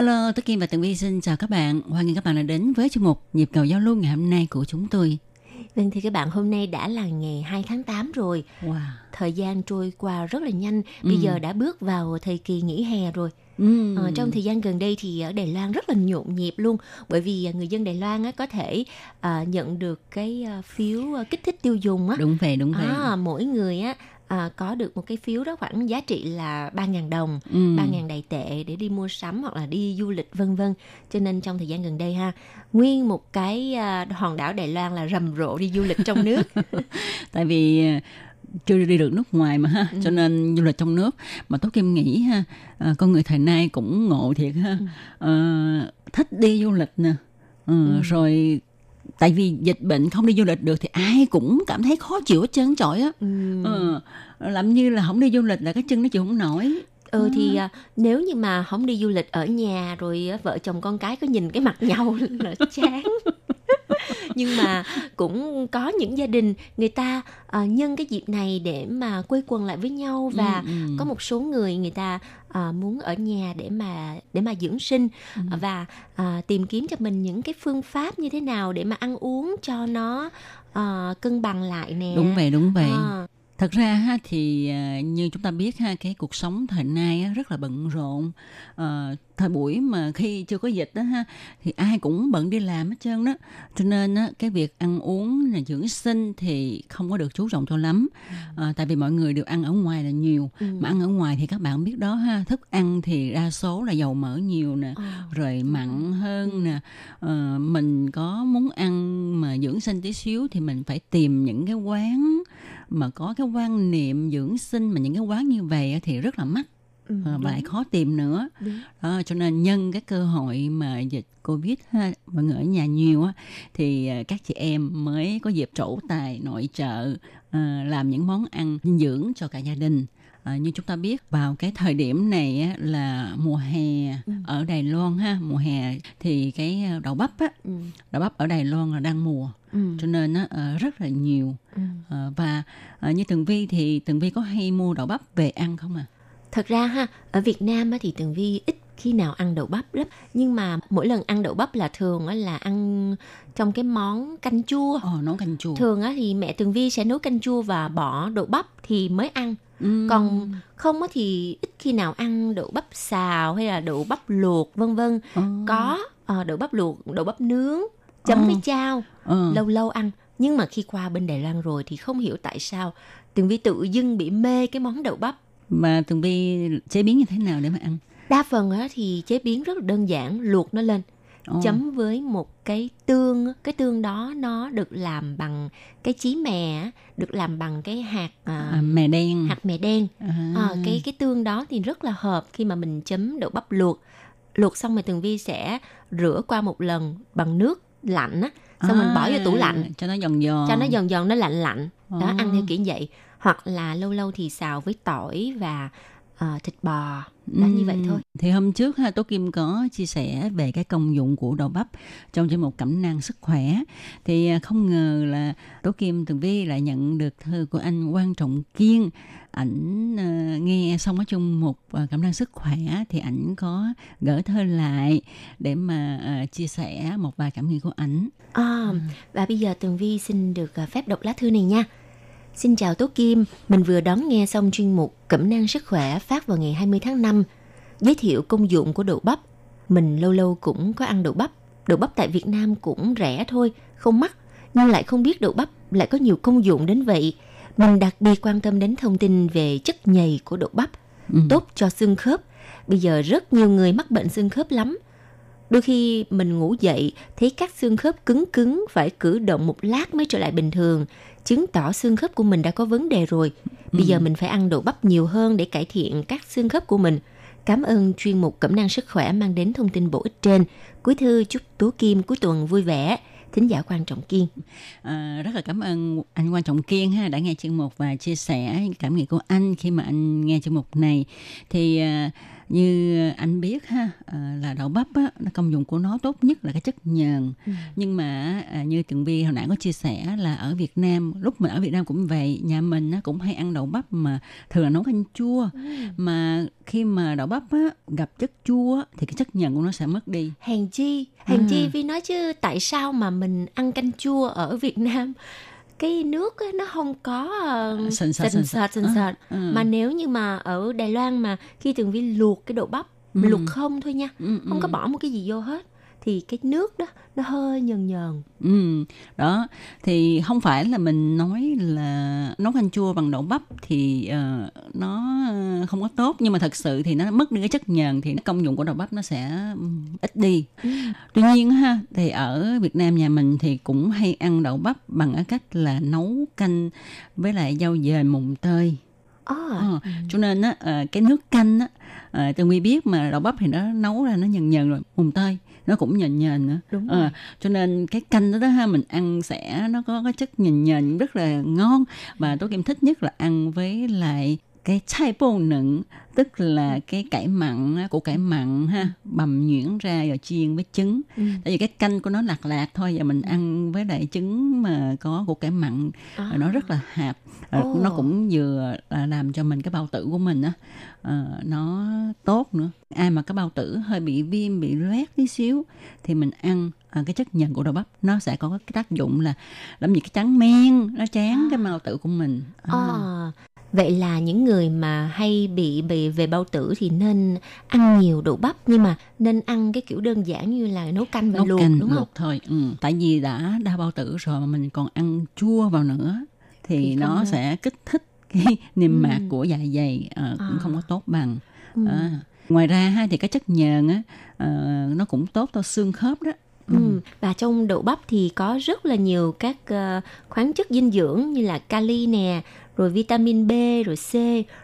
Hello, Tố Kim và Tường Vi xin chào các bạn. Hoan nghênh các bạn đã đến với chuyên mục Nhịp cầu giao lưu ngày hôm nay của chúng tôi. Vâng thì các bạn hôm nay đã là ngày 2 tháng 8 rồi. Wow. Thời gian trôi qua rất là nhanh. Bây Ừ. giờ đã bước vào thời kỳ nghỉ hè rồi. Ừ. Ờ, trong thời gian gần đây thì ở Đài Loan rất là nhộn nhịp luôn bởi vì à, người dân Đài Loan á, có thể à, nhận được cái à, phiếu à, kích thích tiêu dùng á Đúng vậy, đúng vậy. à, mỗi người á à, có được một cái phiếu đó khoảng giá trị là 3.000 đồng Ừ. 3.000 đầy tệ để đi mua sắm hoặc là đi du lịch vân vân cho nên trong thời gian gần đây ha nguyên một cái à, hòn đảo Đài Loan là rầm rộ đi du lịch trong nước *laughs* Tại vì à, chưa đi được nước ngoài mà ha, Ừ. cho nên du lịch trong nước. Mà Tố Kim nghĩ ha, à, con người thời nay cũng ngộ thiệt ha, Ờ, thích đi du lịch nè, Ờ, Ừ. rồi tại vì dịch bệnh không đi du lịch được thì ai cũng cảm thấy khó chịu hết trơn trọi á. Ừ. Ờ, làm như là không đi du lịch là cái chân nó chịu không nổi. ừ thì à, nếu như mà không đi du lịch ở nhà rồi vợ chồng con cái có nhìn cái mặt nhau *laughs* là chán *laughs* nhưng mà cũng có những gia đình người ta à, nhân cái dịp này để mà quây quần lại với nhau và Ừ, ừ. có một số người người ta à, muốn ở nhà để mà để mà dưỡng sinh Ừ. và à, tìm kiếm cho mình những cái phương pháp như thế nào để mà ăn uống cho nó à, cân bằng lại nè Đúng vậy, đúng vậy. À. Thật ra ha thì à, như chúng ta biết ha cái cuộc sống thời nay rất là bận rộn. Ờ, thời buổi mà khi chưa có dịch đó ha thì ai cũng bận đi làm hết trơn đó. Cho nên á, cái việc ăn uống là dưỡng sinh thì không có được chú trọng cho lắm. Ờ, tại vì mọi người đều ăn ở ngoài là nhiều. Ừ. Mà ăn ở ngoài thì các bạn biết đó ha, thức ăn thì đa số là dầu mỡ nhiều nè, Ờ. rồi mặn hơn nè. Ờ, mình có muốn ăn mà dưỡng sinh tí xíu thì mình phải tìm những cái quán mà có cái quan niệm dưỡng sinh mà những cái quán như vậy thì rất là mắc Ừ, ờ, đúng. và lại khó tìm nữa Đúng. đó, cho nên nhân cái cơ hội mà dịch covid ha, mọi người ở nhà nhiều á thì ờ, các chị em mới có dịp trổ tài nội trợ ờ, làm những món ăn dinh dưỡng cho cả gia đình Ờ, như chúng ta biết vào cái thời điểm này á, là mùa hè Ừ. ở Đài Loan ha mùa hè thì cái đậu bắp á Ừ. đậu bắp ở Đài Loan là đang mùa Ừ. cho nên á, rất là nhiều Ừ. Ờ, và ờ, như Tường Vi thì Tường Vi có hay mua đậu bắp về ăn không à? Thật ra ha, ở Việt Nam á, thì Tường Vi ít khi nào ăn đậu bắp lắm nhưng mà mỗi lần ăn đậu bắp là thường á, là ăn trong cái món canh chua Ồ, nấu canh chua. thường á, thì mẹ Tường Vi sẽ nấu canh chua và bỏ đậu bắp thì mới ăn Ừm. còn không á, thì ít khi nào ăn đậu bắp xào hay là đậu bắp luộc vân vân Ờ. có ờ, đậu bắp luộc đậu bắp nướng chấm Ờ. với chao Ờ. lâu lâu ăn nhưng mà khi qua bên Đài Loan rồi thì không hiểu tại sao Tường Vi tự dưng bị mê cái món đậu bắp Mà Tường Vi chế biến như thế nào để mà ăn? đa phần á thì chế biến rất là đơn giản luộc nó lên Ồ. chấm với một cái tương cái tương đó nó được làm bằng cái chí mè được làm bằng cái hạt à, À, mè đen. hạt mè đen À. à, cái cái tương đó thì rất là hợp khi mà mình chấm đậu bắp luộc luộc xong rồi tường vi sẽ rửa qua một lần bằng nước lạnh á xong mình bỏ vô tủ lạnh À, cho nó giòn giòn. cho nó giòn giòn nó lạnh lạnh đó À. ăn theo kiểu vậy hoặc là lâu lâu thì xào với tỏi và à, thịt bò đó như vậy thôi Thì hôm trước ha, Tố Kim có chia sẻ về cái công dụng của đậu bắp trong chuyên mục cẩm nang sức khỏe. Thì à, không ngờ là Tố Kim Tường Vi lại nhận được thư của anh Quang Trọng Kiên. Ảnh à, nghe xong cái chung mục à, cẩm nang sức khỏe thì ảnh có gửi thơ lại để mà à, chia sẻ một vài cảm nghĩ của ảnh. À, và bây giờ Tường Vi xin được phép đọc lá thư này nha. Xin chào Tố Kim, mình vừa đón nghe xong chuyên mục Cẩm nang sức khỏe phát vào ngày 20 tháng 5, giới thiệu công dụng của đậu bắp. Mình lâu lâu cũng có ăn đậu bắp. Đậu bắp tại Việt Nam cũng rẻ thôi, không mắc, nhưng lại không biết đậu bắp lại có nhiều công dụng đến vậy. Mình đặc biệt quan tâm đến thông tin về chất nhầy của đậu bắp, Ừ. tốt cho xương khớp. Bây giờ rất nhiều người mắc bệnh xương khớp lắm. Đôi khi mình ngủ dậy thấy các xương khớp cứng cứng phải cử động một lát mới trở lại bình thường, chứng tỏ xương khớp của mình đã có vấn đề rồi. Bây Ừ. giờ mình phải ăn đậu bắp nhiều hơn để cải thiện các xương khớp của mình. Cảm ơn chuyên mục Cẩm năng sức khỏe mang đến thông tin bổ ích trên. Cuối thư chúc Tố Kim cuối tuần vui vẻ. Thính giả quan trọng kiên. À, rất là cảm ơn anh Quan Trọng Kiên ha đã nghe chương mục và chia sẻ cảm nghĩ của anh khi mà anh nghe chương mục này thì à, như anh biết ha à, là đậu bắp á, nó công dụng của nó tốt nhất là cái chất nhờn. Ừ. nhưng mà à, như tường vi hồi nãy có chia sẻ là ở Việt Nam lúc mình ở Việt Nam cũng vậy nhà mình cũng hay ăn đậu bắp mà thường là nấu canh chua. Mà khi mà đậu bắp á, gặp chất chua thì cái chất nhờn của nó sẽ mất đi. Hèn chi, hèn À. chi vì nói chứ tại sao mà mình ăn canh chua ở Việt Nam cái nước á, nó không có uh, Sền sệt, sền sệt sền sệt mà nếu như mà ở Đài Loan mà khi Tường Vi luộc cái đậu bắp Ừ. luộc không thôi nha Ừ, không có ừ. bỏ một cái gì vô hết thì cái nước đó nó hơi nhờn nhờn Ừ, đó thì không phải là mình nói là nấu canh chua bằng đậu bắp thì ờ, nó không có tốt nhưng mà thật sự thì nó mất đi cái chất nhờn thì công dụng của đậu bắp nó sẽ ừm, ít đi. Tuy nhiên ha thì ở Việt Nam nhà mình thì cũng hay ăn đậu bắp bằng cái cách là nấu canh với lại rau dền mùng tơi. à, Ờ, cho nên á ờ, cái nước canh á uh, tường vi biết mà đậu bắp thì nó nấu ra nó nhần nhần rồi mùng tơi nó cũng nhền nhền nữa. Đúng Ờ, rồi. cho nên cái canh đó, đó ha mình ăn sẽ nó có cái chất nhền nhền rất là ngon. Và tôi kim thích nhất là ăn với lại cái chai bô nựng tức là cái cải mặn á, củ cải mặn ha bằm nhuyễn ra rồi chiên với trứng. Ừ. tại vì cái canh của nó lạc lạc thôi và mình ăn với lại trứng mà có củ cải mặn. À. nó rất là Ờ, Ồ. nó cũng vừa là làm cho mình cái bao tử của mình á. Ờ, nó tốt nữa. Ai mà cái bao tử hơi bị viêm bị loét tí xíu thì mình ăn ờ, cái chất nhờn của đậu bắp. Nó sẽ có cái tác dụng là làm gì cái trắng men nó chán cái bao tử của mình. À. À, vậy là những người mà hay bị bị về bao tử thì nên ăn nhiều đậu bắp nhưng mà nên ăn cái kiểu đơn giản như là nấu canh và nấu luộc canh đúng không? luộc thôi ừ. tại vì đã đau bao tử rồi mà mình còn ăn chua vào nữa thì, Thì nó nên. sẽ kích thích cái *laughs* niêm Ừ. mạc của dạ dày ờ, cũng À. không có tốt bằng Ừ. À, ngoài ra ha thì cái chất nhờn á ờ, nó cũng tốt cho xương khớp đó Ừ. Và trong đậu bắp thì có rất là nhiều các ờ, khoáng chất dinh dưỡng như là kali nè, rồi vitamin B, rồi C,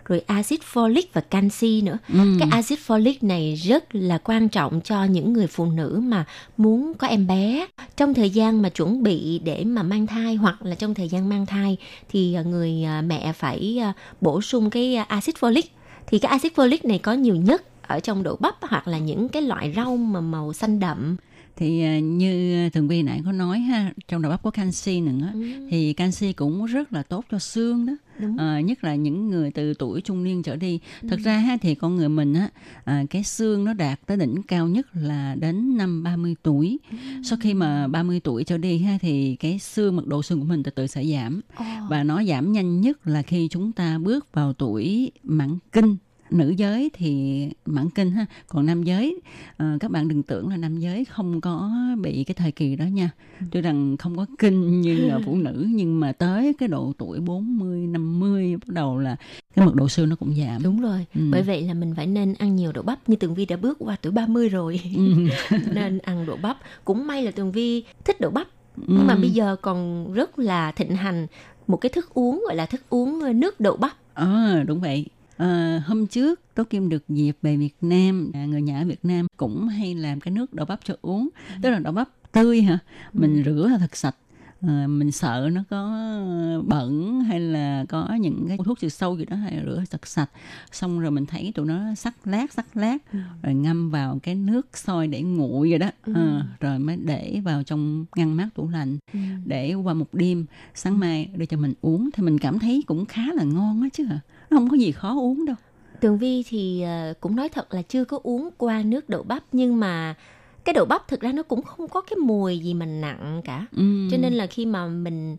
rồi axit folic và canxi nữa. Ừ. Cái axit folic này rất là quan trọng cho những người phụ nữ mà muốn có em bé. Trong thời gian mà chuẩn bị để mà mang thai hoặc là trong thời gian mang thai thì ờ, người ờ, mẹ phải ờ, bổ sung cái axit folic. Thì cái axit folic này có nhiều nhất ở trong đậu bắp hoặc là những cái loại rau mà màu xanh đậm. Thì à, như thường vi nãy có nói ha trong đậu bắp có canxi nữa thì canxi cũng rất là tốt cho xương đó. Đúng. Ờ, nhất là những người từ tuổi trung niên trở đi. Thật ra ha thì con người mình á à, cái xương nó đạt tới đỉnh cao nhất là đến năm 30 tuổi. Sau khi mà 30 tuổi trở đi ha thì cái xương mật độ xương của mình từ từ sẽ giảm. Và nó giảm nhanh nhất là khi chúng ta bước vào tuổi mãn kinh nữ giới thì mãn kinh ha còn nam giới ờ, các bạn đừng tưởng là nam giới không có bị cái thời kỳ đó nha tuy rằng không có kinh như là *laughs* phụ nữ nhưng mà tới cái độ tuổi 40 50 bắt đầu là cái mật độ xương nó cũng giảm Đúng rồi, Ừ. bởi vậy là mình phải nên ăn nhiều đậu bắp như Tường Vi đã bước qua tuổi 30 rồi. Ừ. *laughs* nên ăn đậu bắp. Cũng may là Tường Vi thích đậu bắp. Nhưng mà Ừ. bây giờ còn rất là thịnh hành một cái thức uống gọi là thức uống nước đậu bắp. Ờ đúng vậy. Ờ, hôm trước Tố Kim được dịp về Việt Nam, à, người nhà ở Việt Nam cũng hay làm cái nước đậu bắp cho uống. Tức là đậu bắp tươi hả? Mình rửa là thật sạch. Ờ, mình sợ nó có bẩn hay là có những cái thuốc trừ sâu gì đó hay rửa thật sạch. Xong rồi mình thấy tụi nó sắc lát sắc lát rồi ngâm vào cái nước sôi để nguội rồi đó. Ờ, rồi mới để vào trong ngăn mát tủ lạnh để qua một đêm. Sáng mai đưa cho mình uống thì mình cảm thấy cũng khá là ngon á chứ hả không có gì khó uống đâu Tường Vi thì ờ, cũng nói thật là chưa có uống qua nước đậu bắp nhưng mà cái đậu bắp thực ra nó cũng không có cái mùi gì mà nặng cả. Ừ. Cho nên là khi mà mình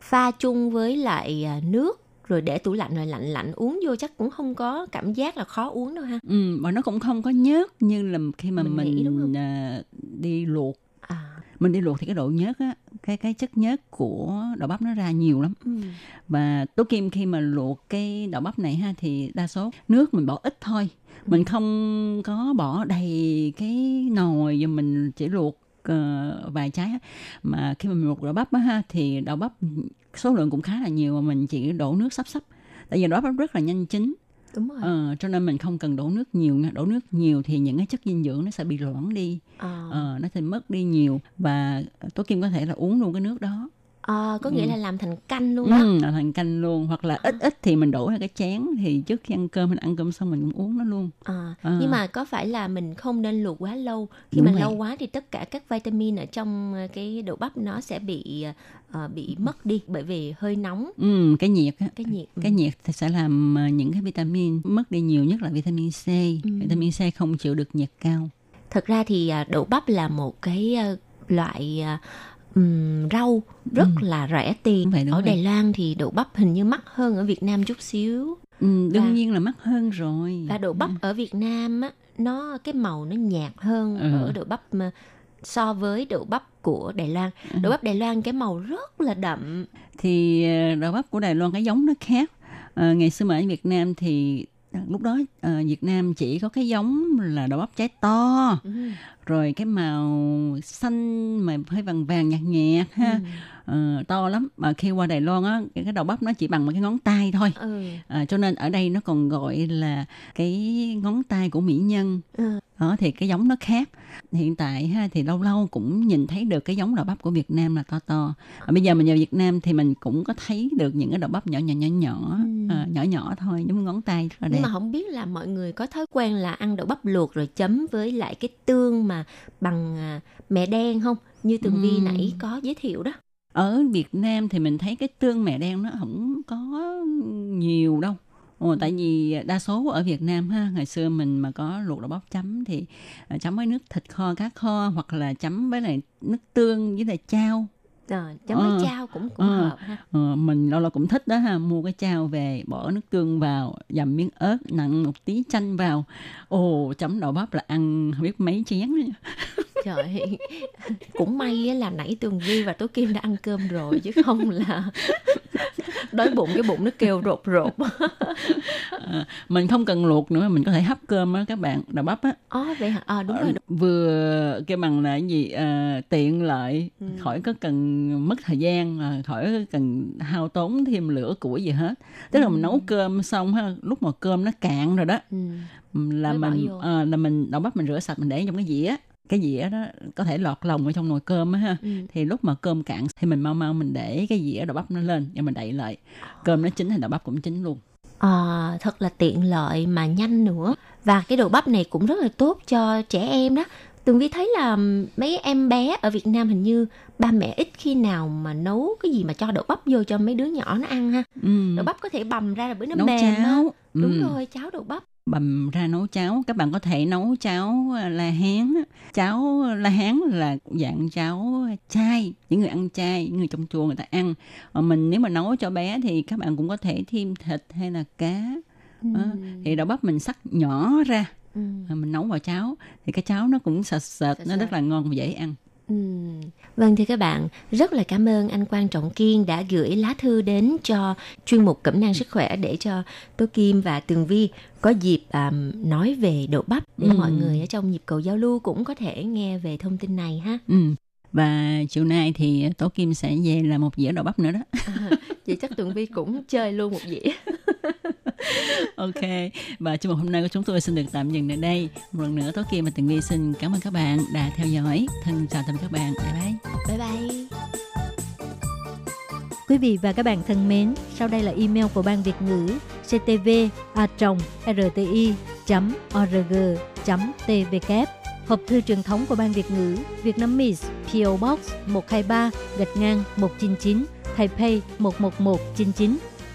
pha chung với lại à, nước rồi để tủ lạnh rồi lạnh lạnh uống vô chắc cũng không có cảm giác là khó uống đâu ha. ừ, và nó cũng không có nhớt như là khi mà Mình mình, nghĩ đúng không? à, đi luộc À, mình đi luộc thì cái độ nhớt á cái cái chất nhớt của đậu bắp nó ra nhiều lắm. Ừ. và tố kim khi mà luộc cái đậu bắp này ha thì đa số nước mình bỏ ít thôi. Mình không có bỏ đầy cái nồi và mình chỉ luộc ờ, vài trái mà khi mà mình luộc đậu bắp á ha thì đậu bắp số lượng cũng khá là nhiều mà mình chỉ đổ nước sắp sắp. Tại vì đậu bắp rất là nhanh chín Đúng rồi. Ờ, cho nên mình không cần đổ nước nhiều nha đổ nước nhiều thì những cái chất dinh dưỡng nó sẽ bị loãng đi Ờ. Ờ, nó sẽ mất đi nhiều và tố kim có thể là uống luôn cái nước đó Ờ, có nghĩa Ừ. là làm thành canh luôn đó. ừ, là thành canh luôn hoặc là ít ít thì mình đổ vào cái chén thì trước khi ăn cơm mình ăn cơm xong mình cũng uống nó luôn À, À. nhưng mà có phải là mình không nên luộc quá lâu khi Đúng mà vậy. lâu quá thì tất cả các vitamin ở trong cái đậu bắp nó sẽ bị ờ, bị mất đi bởi vì hơi nóng ừ, cái nhiệt á cái nhiệt ừ. cái nhiệt thì sẽ làm những cái vitamin mất đi nhiều nhất là vitamin C Ừ. vitamin C không chịu được nhiệt cao thật ra thì à, đậu bắp là một cái loại à, ừm, rau rất là rẻ tiền. Vậy, ở vậy. Đài Loan thì đậu bắp hình như mắc hơn ở Việt Nam chút xíu. Ừ, đương Và- nhiên là mắc hơn rồi. và đậu bắp ở Việt Nam á nó cái màu nó nhạt hơn Ừ. ở đậu bắp mà so với đậu bắp của Đài Loan. Ừ. đậu bắp Đài Loan cái màu rất là đậm. Thì ờ, đậu bắp của Đài Loan cái giống nó khác. Ờ, ngày xưa mà ở Việt Nam thì lúc đó ờ, Việt Nam chỉ có cái giống là đậu bắp trái to Ừ. rồi cái màu xanh mà hơi vàng vàng nhạt nhạt ha Ờ, to lắm mà khi qua Đài Loan á cái cái đậu bắp nó chỉ bằng một cái ngón tay thôi Ừ. à, cho nên ở đây nó còn gọi là cái ngón tay của mỹ nhân Ừ. đó thì cái giống nó khác. Hiện tại ha thì lâu lâu cũng nhìn thấy được cái giống đậu bắp của Việt Nam là to to. À, bây giờ mình vào Việt Nam thì mình cũng có thấy được những cái đậu bắp nhỏ nhỏ nhỏ nhỏ à, nhỏ nhỏ thôi giống ngón tay rất là nhưng mà không biết là mọi người có thói quen là ăn đậu bắp luộc rồi chấm với lại cái tương mà bằng à, mẹ đen không? Như tường vi Ừm. nãy có giới thiệu đó. Ở Việt Nam thì mình thấy cái tương mẹ đen nó không có nhiều đâu Ồ, tại vì đa số ở Việt Nam ha ngày xưa mình mà có luộc đậu bắp chấm thì à, chấm với nước thịt kho cá kho hoặc là chấm với lại nước tương với lại chao Ờ, chấm Ờ. với chao cũng cũng Ờ. hợp ha Ờ, mình lâu lâu cũng thích đó ha mua cái chao về bỏ nước tương vào dầm miếng ớt nặng một tí chanh vào ồ chấm đậu bắp là ăn không biết mấy chén. *laughs* trời *laughs* cũng may là nãy tường vi và tố kim đã ăn cơm rồi chứ không là *laughs* đói bụng cái bụng nó kêu rột rột *laughs* Ờ, mình không cần luộc nữa mình có thể hấp cơm á các bạn đậu bắp á Ồ vậy hả? À, đúng rồi. Đúng. vừa cái bằng là gì à, tiện lợi khỏi có cần mất thời gian à, khỏi có cần hao tốn thêm lửa củi gì hết tức là mình nấu cơm xong ha lúc mà cơm nó cạn rồi đó Ừ. là Mới mình à, là mình đậu bắp mình rửa sạch mình để trong cái dĩa cái dĩa đó có thể lọt lòng ở trong nồi cơm á ha Ừ. thì lúc mà cơm cạn thì mình mau mau mình để cái dĩa đậu bắp nó lên và mình đậy lại cơm nó chín thì đậu bắp cũng chín luôn À, thật là tiện lợi mà nhanh nữa và cái đồ bắp này cũng rất là tốt cho trẻ em đó Tường Vi thấy là mấy em bé ở Việt Nam hình như ba mẹ ít khi nào mà nấu cái gì mà cho đậu bắp vô cho mấy đứa nhỏ nó ăn ha. ừ. Đậu bắp có thể bằm ra là bữa nó nấu mềm cháo Đúng Ừ. rồi, cháo đậu bắp. Bầm ra nấu cháo. Các bạn có thể nấu cháo à, la hán cháo la hán là dạng cháo chay những người ăn chay những người trong chùa người ta ăn. Còn mình nếu mà nấu cho bé thì các bạn cũng có thể thêm thịt hay là cá. Đó. thì đậu bắp mình sắc nhỏ ra. Ừ. mình nấu vào cháo. Thì cái cháo nó cũng sệt sệt nó rất là ngon và dễ ăn Ừ. Vâng thưa các bạn, rất là cảm ơn anh Quang Trọng Kiên đã gửi lá thư đến cho chuyên mục Cẩm nang sức khỏe để cho Tố Kim và Tường Vi có dịp à, nói về đậu bắp để Ừ. mọi người ở trong nhịp cầu giao lưu cũng có thể nghe về thông tin này ha. ừ. và chiều nay thì tố kim sẽ về là một dĩa đậu bắp nữa đó Vậy chắc Tường Vi cũng chơi luôn một dĩa. *laughs* Ok, và chương mục hôm nay của chúng tôi xin được tạm dừng tại đây. Một lần nữa, tối kia mà Tường Vi xin cảm ơn các bạn đã theo dõi. Thân chào tạm biệt các bạn. Bye bye. Bye bye. Quý vị và các bạn thân mến, sau đây là email của Ban Việt ngữ ctv a rti org tvk Hộp thư truyền thống của Ban Việt ngữ Việt Nam Miss PO Box 123 gạch ngang 199 Taipei 11199